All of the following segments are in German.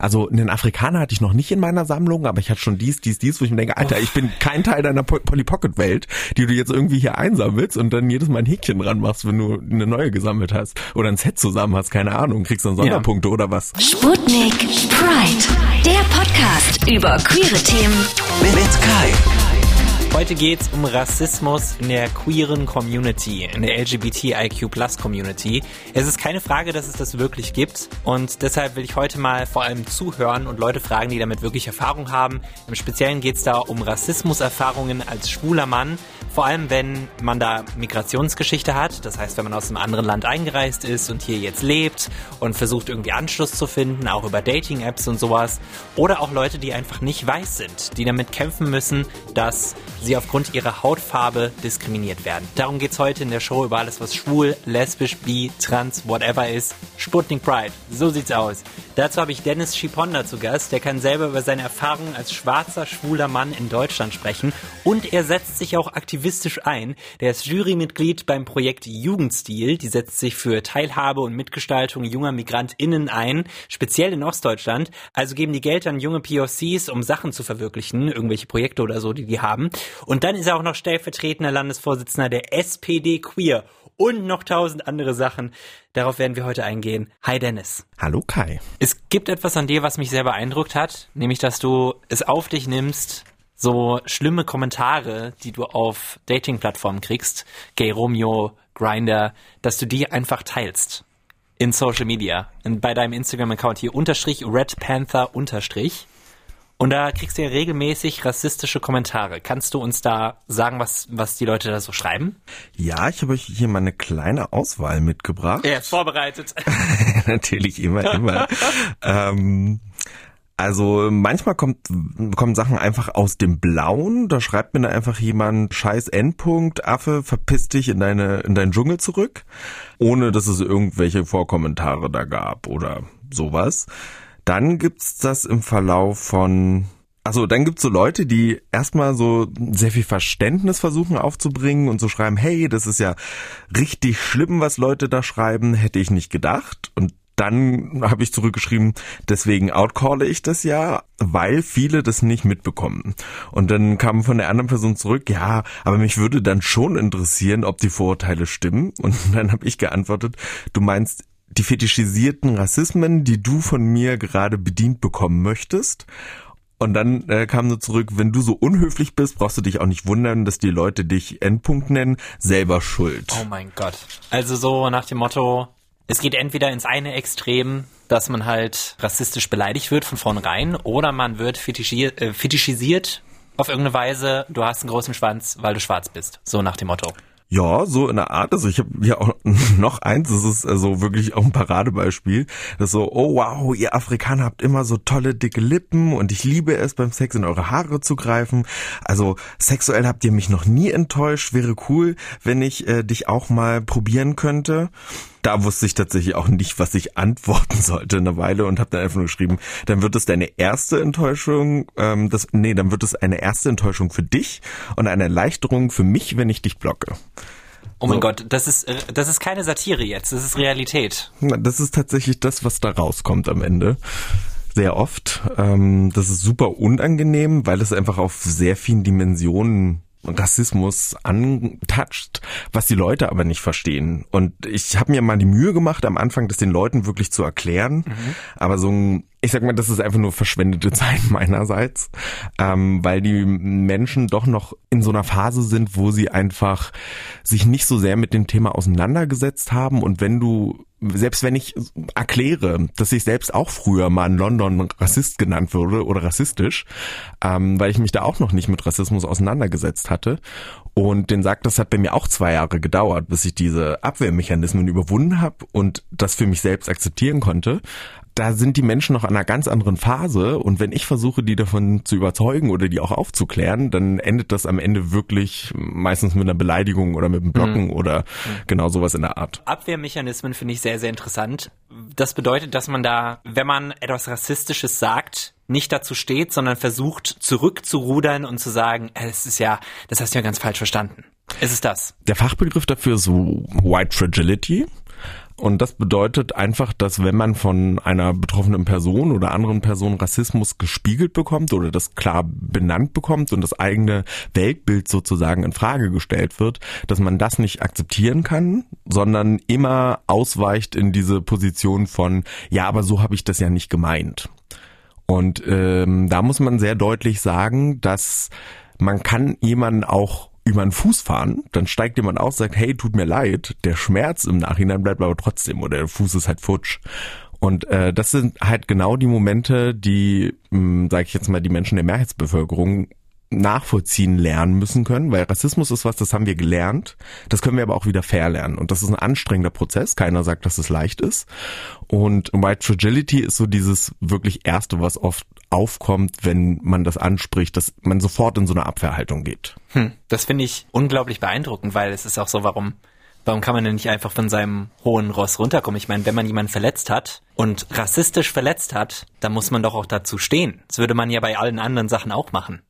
Also einen Afrikaner hatte ich noch nicht in meiner Sammlung, aber ich hatte schon dies, dies, dies, wo ich mir denke, Alter, ich bin kein Teil deiner Polly Pocket Welt, die du jetzt irgendwie hier einsammelst und dann jedes Mal ein Häkchen dran machst, wenn du eine neue gesammelt hast oder ein Set zusammen hast, keine Ahnung, kriegst dann Sonderpunkte ja. oder was. Sputnik Pride, der Podcast über queere Themen mit Kai. Heute geht es um Rassismus in der queeren Community, in der LGBTIQ Community. Es ist keine Frage, dass es das wirklich gibt und deshalb will ich heute mal vor allem zuhören und Leute fragen, die damit wirklich Erfahrung haben. Im Speziellen geht es da um Rassismuserfahrungen als schwuler Mann, vor allem wenn man da Migrationsgeschichte hat, das heißt, wenn man aus einem anderen Land eingereist ist und hier jetzt lebt und versucht irgendwie Anschluss zu finden, auch über Dating-Apps und sowas. Oder auch Leute, die einfach nicht weiß sind, die damit kämpfen müssen, dass sie aufgrund ihrer Hautfarbe diskriminiert werden. Darum geht es heute in der Show über alles, was schwul, lesbisch, bi, trans, whatever ist. Sputnik Pride. So sieht's aus. Dazu habe ich Dennis Schiponda zu Gast. Der kann selber über seine Erfahrungen als schwarzer, schwuler Mann in Deutschland sprechen. Und er setzt sich auch aktivistisch ein. Der ist Jurymitglied beim Projekt Jugendstil. Die setzt sich für Teilhabe und Mitgestaltung junger MigrantInnen ein, speziell in Ostdeutschland. Also geben die Geld an junge POCs, um Sachen zu verwirklichen, irgendwelche Projekte oder so, die die haben. Und dann ist er auch noch stellvertretender Landesvorsitzender der SPD Queer und noch tausend andere Sachen. Darauf werden wir heute eingehen. Hi Dennis. Hallo Kai. Es gibt etwas an dir, was mich sehr beeindruckt hat, nämlich dass du es auf dich nimmst, so schlimme Kommentare, die du auf Dating-Plattformen kriegst, Gay Romeo, Grinder, dass du die einfach teilst in Social Media. Und bei deinem Instagram-Account hier unterstrich Red Panther unterstrich. Und da kriegst du ja regelmäßig rassistische Kommentare. Kannst du uns da sagen, was, was die Leute da so schreiben? Ja, ich habe euch hier mal eine kleine Auswahl mitgebracht. Er ist vorbereitet. Natürlich immer, immer. ähm, also manchmal kommt, kommen Sachen einfach aus dem Blauen. Da schreibt mir dann einfach jemand, scheiß Endpunkt, Affe, verpiss dich in deine, in deinen Dschungel zurück. Ohne dass es irgendwelche Vorkommentare da gab oder sowas. Dann gibt's das im Verlauf von also dann gibt's so Leute, die erstmal so sehr viel Verständnis versuchen aufzubringen und so schreiben, hey, das ist ja richtig schlimm, was Leute da schreiben, hätte ich nicht gedacht. Und dann habe ich zurückgeschrieben, deswegen outcalle ich das ja, weil viele das nicht mitbekommen. Und dann kam von der anderen Person zurück, ja, aber mich würde dann schon interessieren, ob die Vorurteile stimmen. Und dann habe ich geantwortet, du meinst, die fetischisierten Rassismen, die du von mir gerade bedient bekommen möchtest. Und dann äh, kam nur zurück, wenn du so unhöflich bist, brauchst du dich auch nicht wundern, dass die Leute dich Endpunkt nennen, selber schuld. Oh mein Gott. Also so nach dem Motto, es geht entweder ins eine Extrem, dass man halt rassistisch beleidigt wird von vornherein, oder man wird fetischisiert, äh, fetischisiert auf irgendeine Weise, du hast einen großen Schwanz, weil du schwarz bist. So nach dem Motto. Ja, so in der Art. Also ich habe ja auch noch eins, das ist also wirklich auch ein Paradebeispiel. Das ist so, oh wow, ihr Afrikaner habt immer so tolle dicke Lippen und ich liebe es beim Sex in eure Haare zu greifen. Also sexuell habt ihr mich noch nie enttäuscht. Wäre cool, wenn ich äh, dich auch mal probieren könnte da wusste ich tatsächlich auch nicht, was ich antworten sollte eine Weile und habe dann einfach nur geschrieben, dann wird es deine erste Enttäuschung, ähm, das, nee, dann wird es eine erste Enttäuschung für dich und eine Erleichterung für mich, wenn ich dich blocke. Oh mein so. Gott, das ist, äh, das ist keine Satire jetzt, das ist Realität. Das ist tatsächlich das, was da rauskommt am Ende sehr oft. Ähm, das ist super unangenehm, weil es einfach auf sehr vielen Dimensionen Rassismus antatscht, was die Leute aber nicht verstehen. Und ich habe mir mal die Mühe gemacht, am Anfang das den Leuten wirklich zu erklären. Mhm. Aber so ein, ich sag mal, das ist einfach nur verschwendete Zeit meinerseits, ähm, weil die Menschen doch noch in so einer Phase sind, wo sie einfach sich nicht so sehr mit dem Thema auseinandergesetzt haben. Und wenn du selbst wenn ich erkläre, dass ich selbst auch früher mal in London Rassist genannt wurde oder rassistisch, ähm, weil ich mich da auch noch nicht mit Rassismus auseinandergesetzt hatte und den sagt, das hat bei mir auch zwei Jahre gedauert, bis ich diese Abwehrmechanismen überwunden habe und das für mich selbst akzeptieren konnte da sind die Menschen noch an einer ganz anderen Phase und wenn ich versuche, die davon zu überzeugen oder die auch aufzuklären, dann endet das am Ende wirklich meistens mit einer Beleidigung oder mit einem Blocken mhm. oder genau sowas in der Art. Abwehrmechanismen finde ich sehr, sehr interessant. Das bedeutet, dass man da, wenn man etwas Rassistisches sagt, nicht dazu steht, sondern versucht zurückzurudern und zu sagen, es ist ja, das hast du ja ganz falsch verstanden. Ist es das? Der Fachbegriff dafür ist White Fragility. Und das bedeutet einfach, dass wenn man von einer betroffenen Person oder anderen Person Rassismus gespiegelt bekommt oder das klar benannt bekommt und das eigene Weltbild sozusagen in Frage gestellt wird, dass man das nicht akzeptieren kann, sondern immer ausweicht in diese Position von, ja, aber so habe ich das ja nicht gemeint. Und ähm, da muss man sehr deutlich sagen, dass man kann jemanden auch über den Fuß fahren, dann steigt jemand aus, sagt, hey, tut mir leid, der Schmerz im Nachhinein bleibt aber trotzdem oder der Fuß ist halt futsch. Und äh, das sind halt genau die Momente, die, sage ich jetzt mal, die Menschen der Mehrheitsbevölkerung nachvollziehen lernen müssen können, weil Rassismus ist was, das haben wir gelernt, das können wir aber auch wieder verlernen und das ist ein anstrengender Prozess, keiner sagt, dass es leicht ist. Und White Fragility ist so dieses wirklich erste, was oft aufkommt, wenn man das anspricht, dass man sofort in so eine Abwehrhaltung geht. Hm, das finde ich unglaublich beeindruckend, weil es ist auch so, warum Warum kann man denn nicht einfach von seinem hohen Ross runterkommen? Ich meine, wenn man jemanden verletzt hat und rassistisch verletzt hat, dann muss man doch auch dazu stehen. Das würde man ja bei allen anderen Sachen auch machen.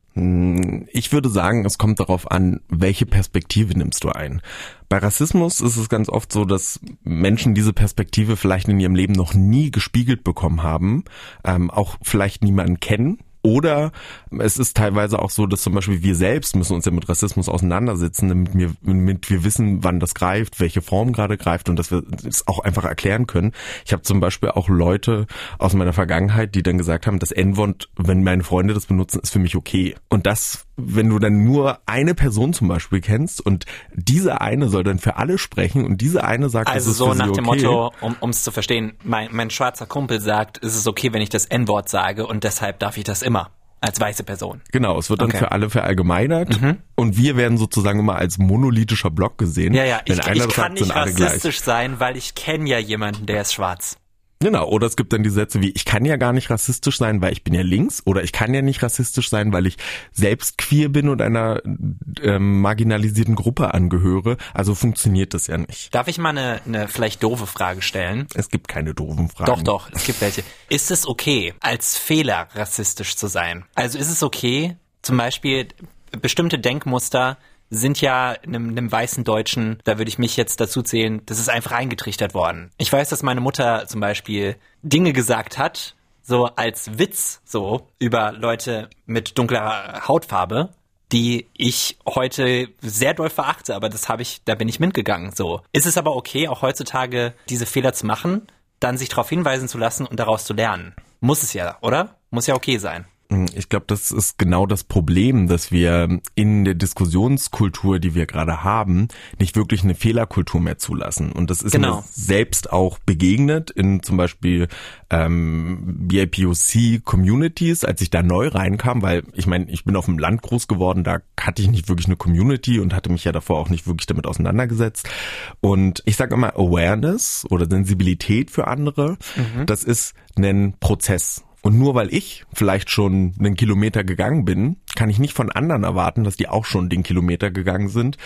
Ich würde sagen, es kommt darauf an, welche Perspektive nimmst du ein. Bei Rassismus ist es ganz oft so, dass Menschen diese Perspektive vielleicht in ihrem Leben noch nie gespiegelt bekommen haben, ähm, auch vielleicht niemanden kennen, oder es ist teilweise auch so, dass zum Beispiel wir selbst müssen uns ja mit Rassismus auseinandersetzen, damit wir, damit wir wissen, wann das greift, welche Form gerade greift und dass wir es auch einfach erklären können. Ich habe zum Beispiel auch Leute aus meiner Vergangenheit, die dann gesagt haben, das N-Wort, wenn meine Freunde das benutzen, ist für mich okay. Und das, wenn du dann nur eine Person zum Beispiel kennst und diese eine soll dann für alle sprechen und diese eine sagt, also so nach dem okay. Motto, um es zu verstehen, mein, mein schwarzer Kumpel sagt, ist es okay, wenn ich das N-Wort sage und deshalb darf ich das immer als weiße Person. Genau, es wird dann okay. für alle verallgemeinert mhm. und wir werden sozusagen immer als monolithischer Block gesehen. Ja, ja, ich, ich kann nicht rassistisch sein, weil ich kenne ja jemanden, der ist schwarz. Genau, oder es gibt dann die Sätze wie, ich kann ja gar nicht rassistisch sein, weil ich bin ja links, oder ich kann ja nicht rassistisch sein, weil ich selbst queer bin und einer ähm, marginalisierten Gruppe angehöre. Also funktioniert das ja nicht. Darf ich mal eine, eine vielleicht doofe Frage stellen? Es gibt keine doofen Fragen. Doch, doch, es gibt welche. Ist es okay, als Fehler rassistisch zu sein? Also ist es okay, zum Beispiel bestimmte Denkmuster sind ja einem, einem weißen Deutschen, da würde ich mich jetzt dazu zählen, das ist einfach eingetrichtert worden. Ich weiß, dass meine Mutter zum Beispiel Dinge gesagt hat, so als Witz, so über Leute mit dunklerer Hautfarbe, die ich heute sehr doll verachte, aber das habe ich, da bin ich mitgegangen, so. Ist es aber okay, auch heutzutage diese Fehler zu machen, dann sich darauf hinweisen zu lassen und daraus zu lernen? Muss es ja, oder? Muss ja okay sein. Ich glaube, das ist genau das Problem, dass wir in der Diskussionskultur, die wir gerade haben, nicht wirklich eine Fehlerkultur mehr zulassen. Und das ist genau. mir selbst auch begegnet in zum Beispiel ähm, BIPOC-Communities, als ich da neu reinkam, weil ich meine, ich bin auf dem Land groß geworden, da hatte ich nicht wirklich eine Community und hatte mich ja davor auch nicht wirklich damit auseinandergesetzt. Und ich sage immer, Awareness oder Sensibilität für andere, mhm. das ist ein Prozess. Und nur weil ich vielleicht schon einen Kilometer gegangen bin, kann ich nicht von anderen erwarten, dass die auch schon den Kilometer gegangen sind,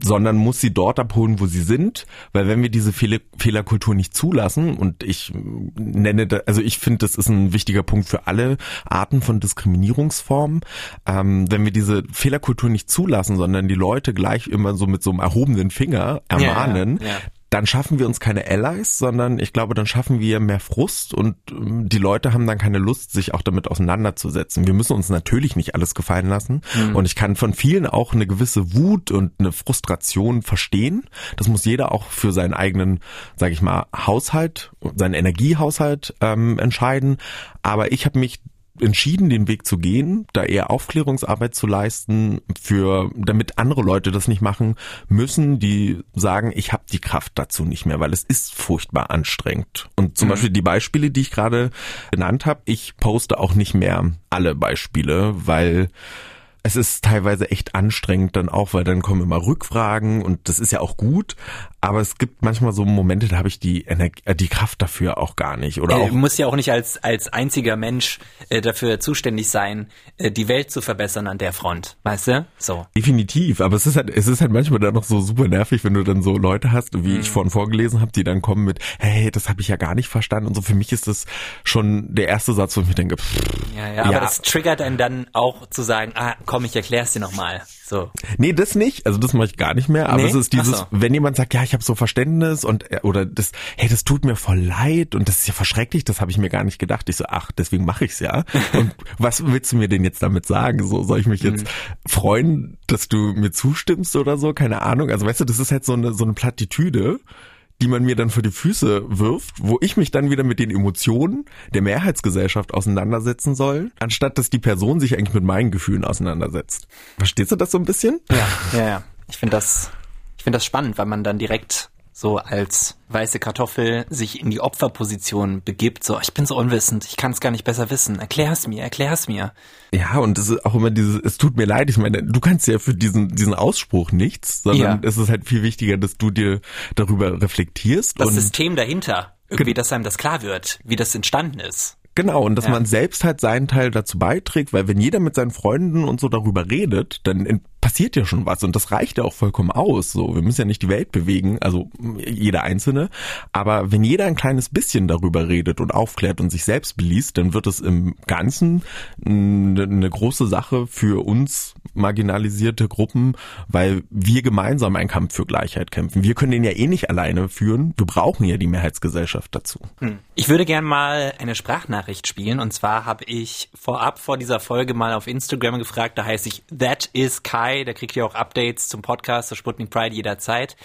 sondern muss sie dort abholen, wo sie sind. Weil wenn wir diese Fehl Fehlerkultur nicht zulassen, und ich nenne, da, also ich finde, das ist ein wichtiger Punkt für alle Arten von Diskriminierungsformen, ähm, wenn wir diese Fehlerkultur nicht zulassen, sondern die Leute gleich immer so mit so einem erhobenen Finger ermahnen, ja, ja, ja dann schaffen wir uns keine Allies, sondern ich glaube, dann schaffen wir mehr Frust und ähm, die Leute haben dann keine Lust, sich auch damit auseinanderzusetzen. Wir müssen uns natürlich nicht alles gefallen lassen mhm. und ich kann von vielen auch eine gewisse Wut und eine Frustration verstehen. Das muss jeder auch für seinen eigenen, sage ich mal, Haushalt, seinen Energiehaushalt ähm, entscheiden. Aber ich habe mich entschieden, den Weg zu gehen, da eher Aufklärungsarbeit zu leisten, für damit andere Leute das nicht machen müssen, die sagen, ich habe die Kraft dazu nicht mehr, weil es ist furchtbar anstrengend. Und zum mhm. Beispiel die Beispiele, die ich gerade genannt habe, ich poste auch nicht mehr alle Beispiele, weil es ist teilweise echt anstrengend dann auch, weil dann kommen immer Rückfragen und das ist ja auch gut, aber es gibt manchmal so Momente, da habe ich die Energie, äh, die Kraft dafür auch gar nicht. Oder äh, auch du musst ja auch nicht als als einziger Mensch äh, dafür zuständig sein, äh, die Welt zu verbessern an der Front, weißt du? So. Definitiv, aber es ist halt es ist halt manchmal dann noch so super nervig, wenn du dann so Leute hast, wie mhm. ich vorhin vorgelesen habe, die dann kommen mit, hey, das habe ich ja gar nicht verstanden und so. Für mich ist das schon der erste Satz, wo ich mir denke, pff, ja, ja, ja, aber das triggert einen dann auch zu sagen, ah, komm, ich erklär's dir nochmal. So. Nee, das nicht. Also das mache ich gar nicht mehr. Aber Nee? es ist dieses, so. wenn jemand sagt, ja, ich habe so Verständnis und äh, oder das, hey, das tut mir voll leid und das ist ja verschrecklich, das habe ich mir gar nicht gedacht. Ich so, ach, deswegen mache ich's ja. Und was willst du mir denn jetzt damit sagen? So soll ich mich jetzt Mhm. freuen, dass du mir zustimmst oder so? Keine Ahnung. Also weißt du, das ist halt so eine so eine Plattitüde die man mir dann vor die Füße wirft, wo ich mich dann wieder mit den Emotionen der Mehrheitsgesellschaft auseinandersetzen soll, anstatt dass die Person sich eigentlich mit meinen Gefühlen auseinandersetzt. Verstehst du das so ein bisschen? Ja, ja, ja. Ich finde das, ich finde das spannend, weil man dann direkt so als weiße Kartoffel sich in die Opferposition begibt. So, ich bin so unwissend, ich kann es gar nicht besser wissen. Erklär's mir, erklär's mir. Ja, und es ist auch immer dieses, es tut mir leid, ich meine, du kannst ja für diesen, diesen Ausspruch nichts, sondern Ja. es ist halt viel wichtiger, dass du dir darüber reflektierst Das System dahinter, irgendwie, dass einem das klar wird, wie das entstanden ist. Genau, und dass Ja. man selbst halt seinen Teil dazu beiträgt, weil wenn jeder mit seinen Freunden und so darüber redet, dann passiert ja schon was und das reicht ja auch vollkommen aus. So, wir müssen ja nicht die Welt bewegen, also jeder Einzelne, aber wenn jeder ein kleines bisschen darüber redet und aufklärt und sich selbst beliest, dann wird es im Ganzen eine, große Sache für uns marginalisierte Gruppen, weil wir gemeinsam einen Kampf für Gleichheit kämpfen. Wir können den ja eh nicht alleine führen. Wir brauchen ja die Mehrheitsgesellschaft dazu. Ich würde gern mal eine Sprachnachricht spielen und zwar habe ich vorab vor dieser Folge mal auf Instagram gefragt, da heiße ich That is Kai, da kriegt ihr auch Updates zum Podcast, zur Sputnik Pride jederzeit.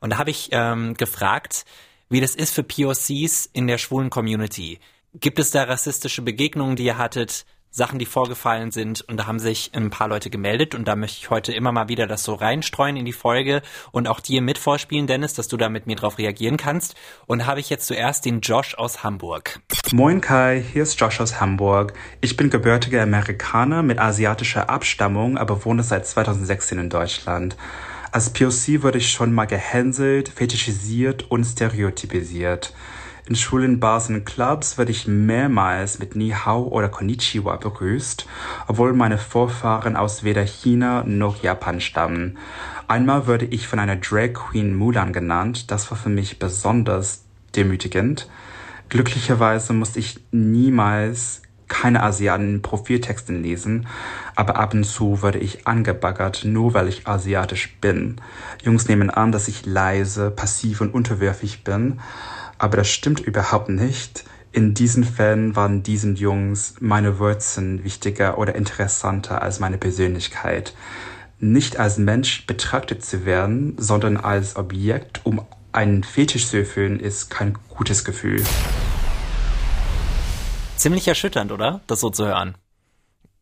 Und da habe ich ähm, gefragt, wie das ist für POCs in der schwulen Community. Gibt es da rassistische Begegnungen, die ihr hattet? Sachen, die vorgefallen sind und da haben sich ein paar Leute gemeldet und da möchte ich heute immer mal wieder das so reinstreuen in die Folge und auch dir mit vorspielen, Dennis, dass du da mit mir drauf reagieren kannst. Und da habe ich jetzt zuerst den Josh aus Hamburg. Moin Kai, hier ist Josh aus Hamburg. Ich bin gebürtiger Amerikaner mit asiatischer Abstammung, aber wohne seit 2016 in Deutschland. Als POC wurde ich schon mal gehänselt, fetischisiert und stereotypisiert. In Schulen, Bars und Clubs werde ich mehrmals mit Ni Hao oder Konnichiwa begrüßt, obwohl meine Vorfahren aus weder China noch Japan stammen. Einmal wurde ich von einer Drag Queen Mulan genannt, das war für mich besonders demütigend. Glücklicherweise musste ich niemals keine Asiaten in Profiltexten lesen, aber ab und zu wurde ich angebaggert, nur weil ich asiatisch bin. Jungs nehmen an, dass ich leise, passiv und unterwürfig bin, aber das stimmt überhaupt nicht. In diesen Fällen waren diesen Jungs meine Wurzeln wichtiger oder interessanter als meine Persönlichkeit. Nicht als Mensch betrachtet zu werden, sondern als Objekt, um einen Fetisch zu erfüllen, ist kein gutes Gefühl. Ziemlich erschütternd, oder? Das so zu hören.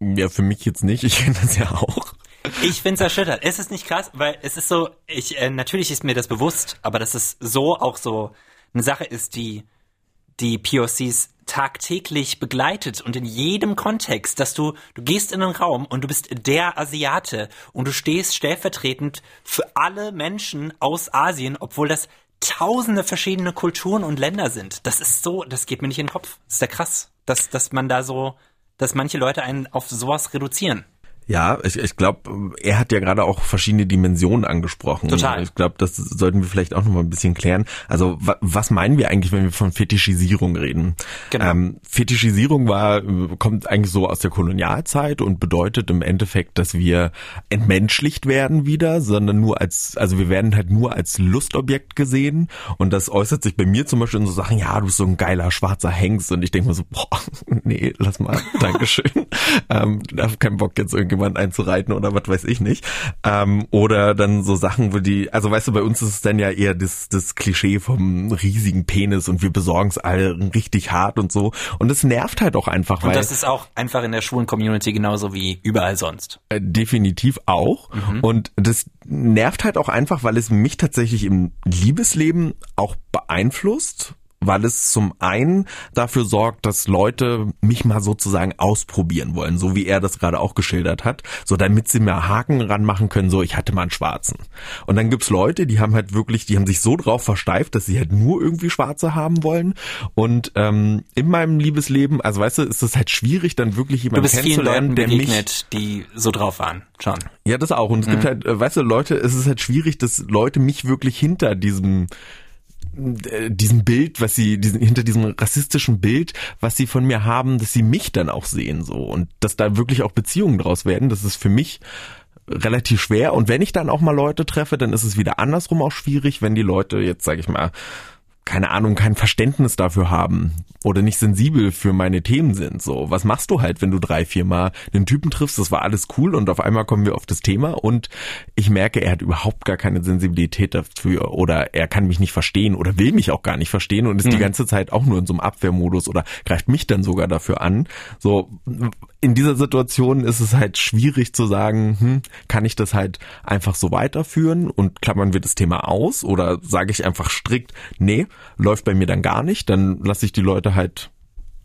Ja, für mich jetzt nicht, ich kenne das ja auch. Ich find's erschütternd. Es ist nicht krass, weil es ist so, ich, äh, natürlich ist mir das bewusst, aber dass es so auch so eine Sache ist, die die POCs tagtäglich begleitet und in jedem Kontext, dass du, du gehst in einen Raum und du bist der Asiate und du stehst stellvertretend für alle Menschen aus Asien, obwohl das tausende verschiedene Kulturen und Länder sind. Das ist so, das geht mir nicht in den Kopf. Das ist ja krass, dass, dass man da so, dass manche Leute einen auf sowas reduzieren. Ja, ich, ich glaube, er hat ja gerade auch verschiedene Dimensionen angesprochen. Total. Ich glaube, das sollten wir vielleicht auch noch mal ein bisschen klären. Also wa was meinen wir eigentlich, wenn wir von Fetischisierung reden? Genau. Ähm, Fetischisierung war, kommt eigentlich so aus der Kolonialzeit und bedeutet im Endeffekt, dass wir entmenschlicht werden wieder, sondern nur als, also wir werden halt nur als Lustobjekt gesehen und das äußert sich bei mir zum Beispiel in so Sachen, ja, du bist so ein geiler schwarzer Hengst und ich denke mir so, boah, nee, lass mal, Dankeschön. ähm, ich hab keinen Bock jetzt irgendjemand einzureiten oder was weiß ich nicht. Ähm, oder dann so Sachen, wo die, also weißt du, bei uns ist es dann ja eher das, das Klischee vom riesigen Penis und wir besorgen es alle richtig hart und so. Und das nervt halt auch einfach, Und weil das ist auch einfach in der schwulen Community genauso wie überall sonst. äh, definitiv auch. Und das nervt halt auch einfach, weil es mich tatsächlich im Liebesleben auch beeinflusst. Weil es zum einen dafür sorgt, dass Leute mich mal sozusagen ausprobieren wollen, so wie er das gerade auch geschildert hat, so damit sie mir Haken ranmachen können, so ich hatte mal einen Schwarzen. Und dann gibt's Leute, die haben halt wirklich, die haben sich so drauf versteift, dass sie halt nur irgendwie Schwarze haben wollen. Und ähm, in meinem Liebesleben, also weißt du, ist es halt schwierig, dann wirklich jemanden kennenzulernen, der mich die so drauf waren. Schon. ja, das auch. Und es gibt halt, äh, weißt du, Leute, es ist halt schwierig, dass Leute mich wirklich hinter diesem diesem Bild, was sie, diesen, hinter diesem rassistischen Bild, was sie von mir haben, dass sie mich dann auch sehen so und dass da wirklich auch Beziehungen draus werden. Das ist für mich relativ schwer und wenn ich dann auch mal Leute treffe, dann ist es wieder andersrum auch schwierig, wenn die Leute jetzt, sage ich mal, keine Ahnung, kein Verständnis dafür haben oder nicht sensibel für meine Themen sind. So, was machst du halt, wenn du drei, vier Mal einen Typen triffst? Das war alles cool und auf einmal kommen wir auf das Thema und ich merke, er hat überhaupt gar keine Sensibilität dafür oder er kann mich nicht verstehen oder will mich auch gar nicht verstehen und ist mhm. die ganze Zeit auch nur in so einem Abwehrmodus oder greift mich dann sogar dafür an. So, in dieser Situation ist es halt schwierig zu sagen, hm, kann ich das halt einfach so weiterführen und klammern wir das Thema aus oder sage ich einfach strikt, nee, läuft bei mir dann gar nicht, dann lasse ich die Leute halt,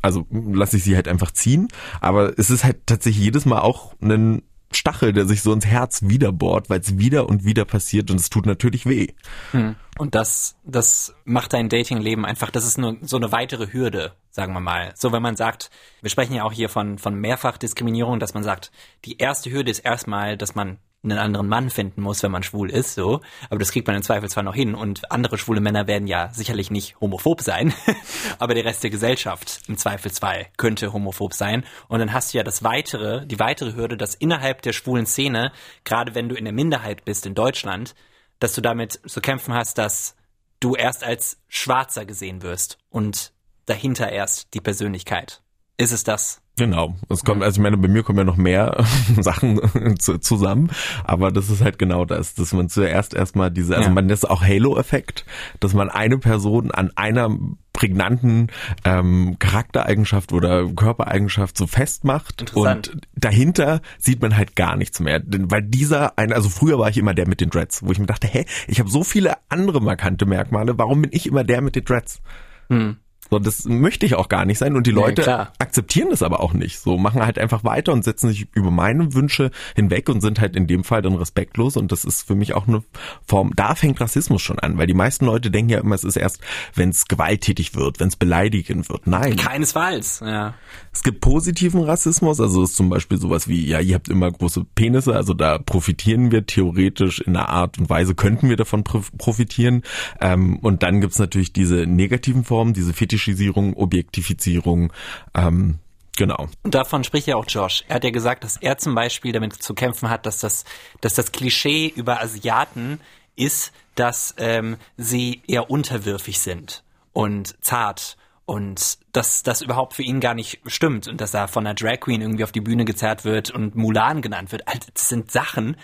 also lasse ich sie halt einfach ziehen. Aber es ist halt tatsächlich jedes Mal auch ein Stachel, der sich so ins Herz wiederbohrt, weil es wieder und wieder passiert und es tut natürlich weh. Hm. Und das, das macht dein Datingleben einfach, das ist nur so eine weitere Hürde, sagen wir mal. So, wenn man sagt, wir sprechen ja auch hier von, von Mehrfachdiskriminierung, dass man sagt, die erste Hürde ist erstmal, dass man einen anderen Mann finden muss, wenn man schwul ist, so. Aber das kriegt man im Zweifel zwar noch hin und andere schwule Männer werden ja sicherlich nicht homophob sein, aber der Rest der Gesellschaft im Zweifelsfall könnte homophob sein. Und dann hast du ja das weitere, die weitere Hürde, dass innerhalb der schwulen Szene, gerade wenn du in der Minderheit bist in Deutschland, dass du damit zu kämpfen hast, dass du erst als Schwarzer gesehen wirst und dahinter erst die Persönlichkeit. Ist es das? Genau. Es kommt, also ich meine, bei mir kommen ja noch mehr Sachen zusammen, aber das ist halt genau das, dass man zuerst erstmal diese, also ja. man ist auch Halo-Effekt, dass man eine Person an einer prägnanten ähm, Charaktereigenschaft oder Körpereigenschaft so festmacht und dahinter sieht man halt gar nichts mehr, denn weil dieser eine, also früher war ich immer der mit den Dreads, wo ich mir dachte, hä, ich habe so viele andere markante Merkmale, warum bin ich immer der mit den Dreads? Hm. So, das möchte ich auch gar nicht sein und die Leute ja, akzeptieren das aber auch nicht. So machen halt einfach weiter und setzen sich über meine Wünsche hinweg und sind halt in dem Fall dann respektlos und das ist für mich auch eine Form, da fängt Rassismus schon an, weil die meisten Leute denken ja immer, es ist erst, wenn es gewalttätig wird, wenn es beleidigend wird. Nein. Keinesfalls, ja. Es gibt positiven Rassismus, also ist zum Beispiel sowas wie, ja, ihr habt immer große Penisse, also da profitieren wir theoretisch in einer Art und Weise, könnten wir davon profitieren. Ähm, und dann gibt's natürlich diese negativen Formen, diese Fetisch Fetischisierung, Objektifizierung, ähm, Genau. Und davon spricht ja auch Josh. Er hat ja gesagt, dass er zum Beispiel damit zu kämpfen hat, dass das, dass das Klischee über Asiaten ist, dass ähm, sie eher unterwürfig sind und zart und dass das überhaupt für ihn gar nicht stimmt und dass er von einer Drag Queen irgendwie auf die Bühne gezerrt wird und Mulan genannt wird. Also das sind Sachen,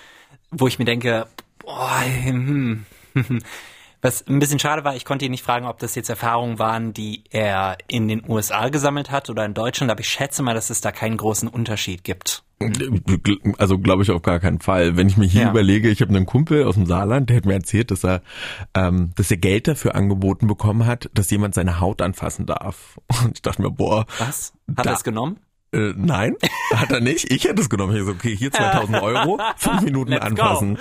wo ich mir denke, boah, hm, hm, hm was ein bisschen schade war, ich konnte ihn nicht fragen, ob das jetzt Erfahrungen waren, die er in den USA gesammelt hat oder in Deutschland, aber ich schätze mal, dass es da keinen großen Unterschied gibt. Also glaube ich auf gar keinen Fall. Wenn ich mir hier ja. überlege, ich habe einen Kumpel aus dem Saarland, der hat mir erzählt, dass er, ähm, dass er Geld dafür angeboten bekommen hat, dass jemand seine Haut anfassen darf. Und ich dachte mir, boah. Was? Hat er es genommen? Äh, nein, hat er nicht. Ich hätte es genommen. Ich so, okay, hier 2000 Euro, fünf Minuten Let's anfassen.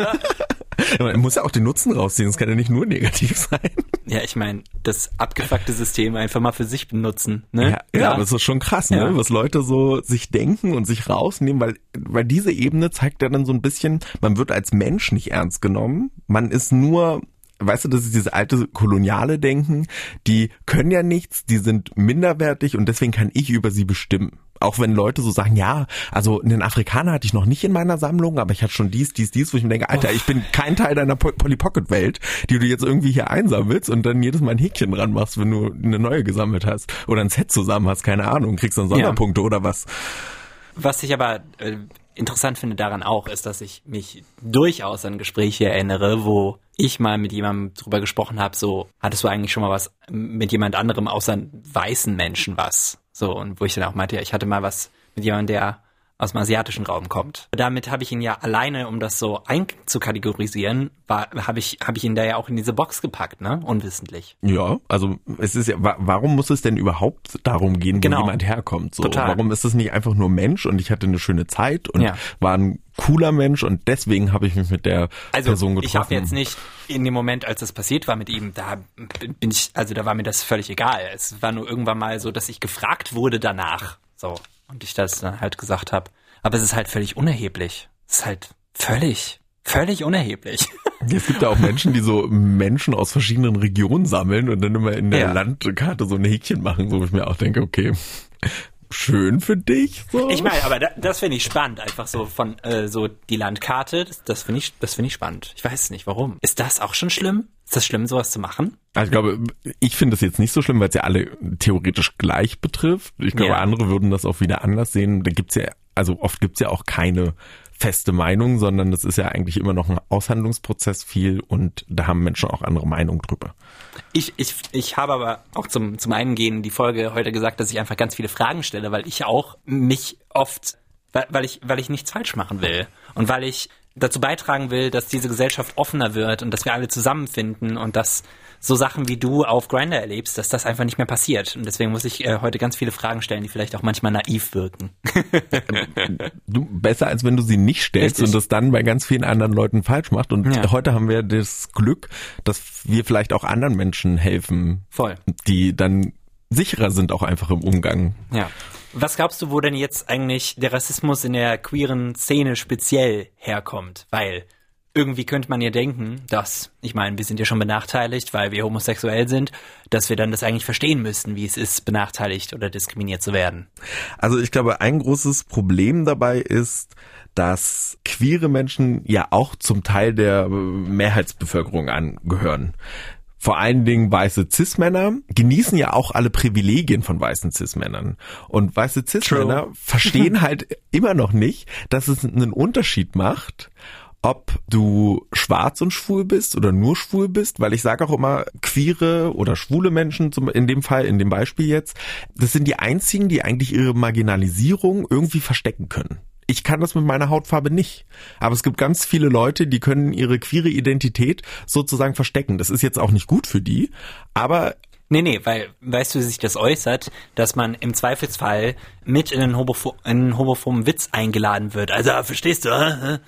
Man muss ja auch den Nutzen rausziehen, es kann ja nicht nur negativ sein. Ja, ich meine, das abgefuckte System einfach mal für sich benutzen. Ne? Ja, ja, aber es ist schon krass, ne? Ja. was Leute so sich denken und sich rausnehmen, weil, weil diese Ebene zeigt ja dann so ein bisschen, man wird als Mensch nicht ernst genommen, man ist nur weißt du, das ist dieses alte koloniale Denken, die können ja nichts, die sind minderwertig und deswegen kann ich über sie bestimmen. Auch wenn Leute so sagen, ja, also einen Afrikaner hatte ich noch nicht in meiner Sammlung, aber ich hatte schon dies, dies, dies, wo ich mir denke, Alter, ich bin kein Teil deiner Polly Pocket Welt, die du jetzt irgendwie hier einsammelst und dann jedes Mal ein Häkchen dran machst, wenn du eine neue gesammelt hast oder ein Set zusammen hast, keine Ahnung, kriegst dann Sonderpunkte ja. oder was. Was ich aber äh, interessant finde daran auch, ist, dass ich mich durchaus an Gespräche erinnere, wo ich mal mit jemandem drüber gesprochen habe, so, hattest du eigentlich schon mal was mit jemand anderem außer weißen Menschen was? So, und wo ich dann auch meinte, ja, ich hatte mal was mit jemandem, der aus dem asiatischen Raum kommt. Damit habe ich ihn ja alleine, um das so einzukategorisieren, habe ich, hab ich ihn da ja auch in diese Box gepackt, ne? Unwissentlich. Ja, also es ist ja, warum muss es denn überhaupt darum gehen, genau. wo jemand herkommt? So, Total. warum ist es nicht einfach nur Mensch und ich hatte eine schöne Zeit und ja. war ein cooler Mensch und deswegen habe ich mich mit der also, Person getroffen. Ich habe jetzt nicht in dem Moment, als das passiert war mit ihm, da bin ich, also da war mir das völlig egal. Es war nur irgendwann mal so, dass ich gefragt wurde danach. So. Und ich das dann halt gesagt habe. Aber es ist halt völlig unerheblich. Es ist halt völlig völlig unerheblich. Es gibt ja auch Menschen, die so Menschen aus verschiedenen Regionen sammeln und dann immer in der Ja. Landkarte so ein Häkchen machen, wo ich mir auch denke, okay, schön für dich. So. Ich meine, aber da, das finde ich spannend, einfach so von äh, so die Landkarte, das, das finde ich, das finde ich spannend. Ich weiß nicht warum. Ist das auch schon schlimm? Ist das schlimm, sowas zu machen? Also ich glaube, ich finde es jetzt nicht so schlimm, weil es ja alle theoretisch gleich betrifft. Ich glaube, Ja. andere würden das auch wieder anders sehen. Da gibt's ja, also oft gibt's ja auch keine feste Meinung, sondern das ist ja eigentlich immer noch ein Aushandlungsprozess viel und da haben Menschen auch andere Meinungen drüber. Ich, ich, ich habe aber auch zum, zum Eingehen die Folge heute gesagt, dass ich einfach ganz viele Fragen stelle, weil ich auch mich oft, weil, weil ich, weil ich nichts falsch machen will und weil ich dazu beitragen will, dass diese Gesellschaft offener wird und dass wir alle zusammenfinden und dass so Sachen wie du auf Grinder erlebst, dass das einfach nicht mehr passiert. Und deswegen muss ich äh, heute ganz viele Fragen stellen, die vielleicht auch manchmal naiv wirken. Du, besser als wenn du sie nicht stellst Richtig. und das dann bei ganz vielen anderen Leuten falsch macht. Und Ja. heute haben wir das Glück, dass wir vielleicht auch anderen Menschen helfen, Voll. die dann sicherer sind auch einfach im Umgang. Ja. Was glaubst du, wo denn jetzt eigentlich der Rassismus in der queeren Szene speziell herkommt? Weil irgendwie könnte man ja denken, dass, ich meine, wir sind ja schon benachteiligt, weil wir homosexuell sind, dass wir dann das eigentlich verstehen müssten, wie es ist, benachteiligt oder diskriminiert zu werden. Also ich glaube, ein großes Problem dabei ist, dass queere Menschen ja auch zum Teil der Mehrheitsbevölkerung angehören. Vor allen Dingen weiße Cis-Männer genießen ja auch alle Privilegien von weißen Cis-Männern. Und weiße Cis-Männer verstehen halt immer noch nicht, dass es einen Unterschied macht, ob du schwarz und schwul bist oder nur schwul bist, weil ich sage auch immer, queere oder schwule Menschen, zum, in dem Fall, in dem Beispiel jetzt, das sind die einzigen, die eigentlich ihre Marginalisierung irgendwie verstecken können. Ich kann das mit meiner Hautfarbe nicht. Aber es gibt ganz viele Leute, die können ihre queere Identität sozusagen verstecken. Das ist jetzt auch nicht gut für die, aber Nee, nee, weil, weißt du, wie sich das äußert, dass man im Zweifelsfall mit in einen, homopho in einen homophoben Witz eingeladen wird. Also, verstehst du?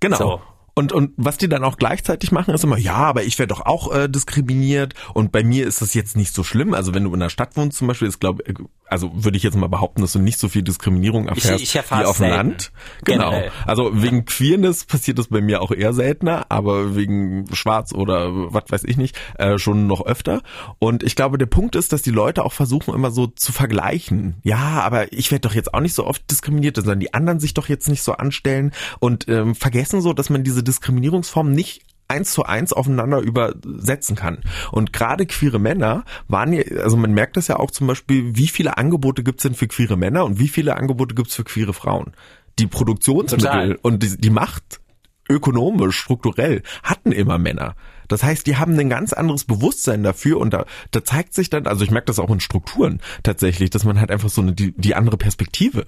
Genau. So. Und, und was die dann auch gleichzeitig machen, ist immer, ja, aber ich werde doch auch äh, diskriminiert und bei mir ist das jetzt nicht so schlimm. Also wenn du in der Stadt wohnst zum Beispiel, ist glaube also würde ich jetzt mal behaupten, dass du nicht so viel Diskriminierung erfährst ich erfahr's wie auf dem. Land. Genau. Generell. Also wegen Queerness passiert das bei mir auch eher seltener, aber wegen Schwarz oder was weiß ich nicht, äh, schon noch öfter. Und ich glaube, der Punkt ist, dass die Leute auch versuchen immer so zu vergleichen. Ja, aber ich werde doch jetzt auch nicht so oft diskriminiert, sondern die anderen sich doch jetzt nicht so anstellen und ähm, vergessen so, dass man diese Diskriminierungsform nicht eins zu eins aufeinander übersetzen kann. Und gerade queere Männer waren ja, also man merkt das ja auch zum Beispiel, wie viele Angebote gibt's denn für queere Männer und wie viele Angebote gibt's für queere Frauen? Die Produktionsmittel Total. und die, die Macht ökonomisch, strukturell hatten immer Männer. Das heißt, die haben ein ganz anderes Bewusstsein dafür und da, da zeigt sich dann, also ich merke das auch in Strukturen tatsächlich, dass man halt einfach so eine, die, die andere Perspektive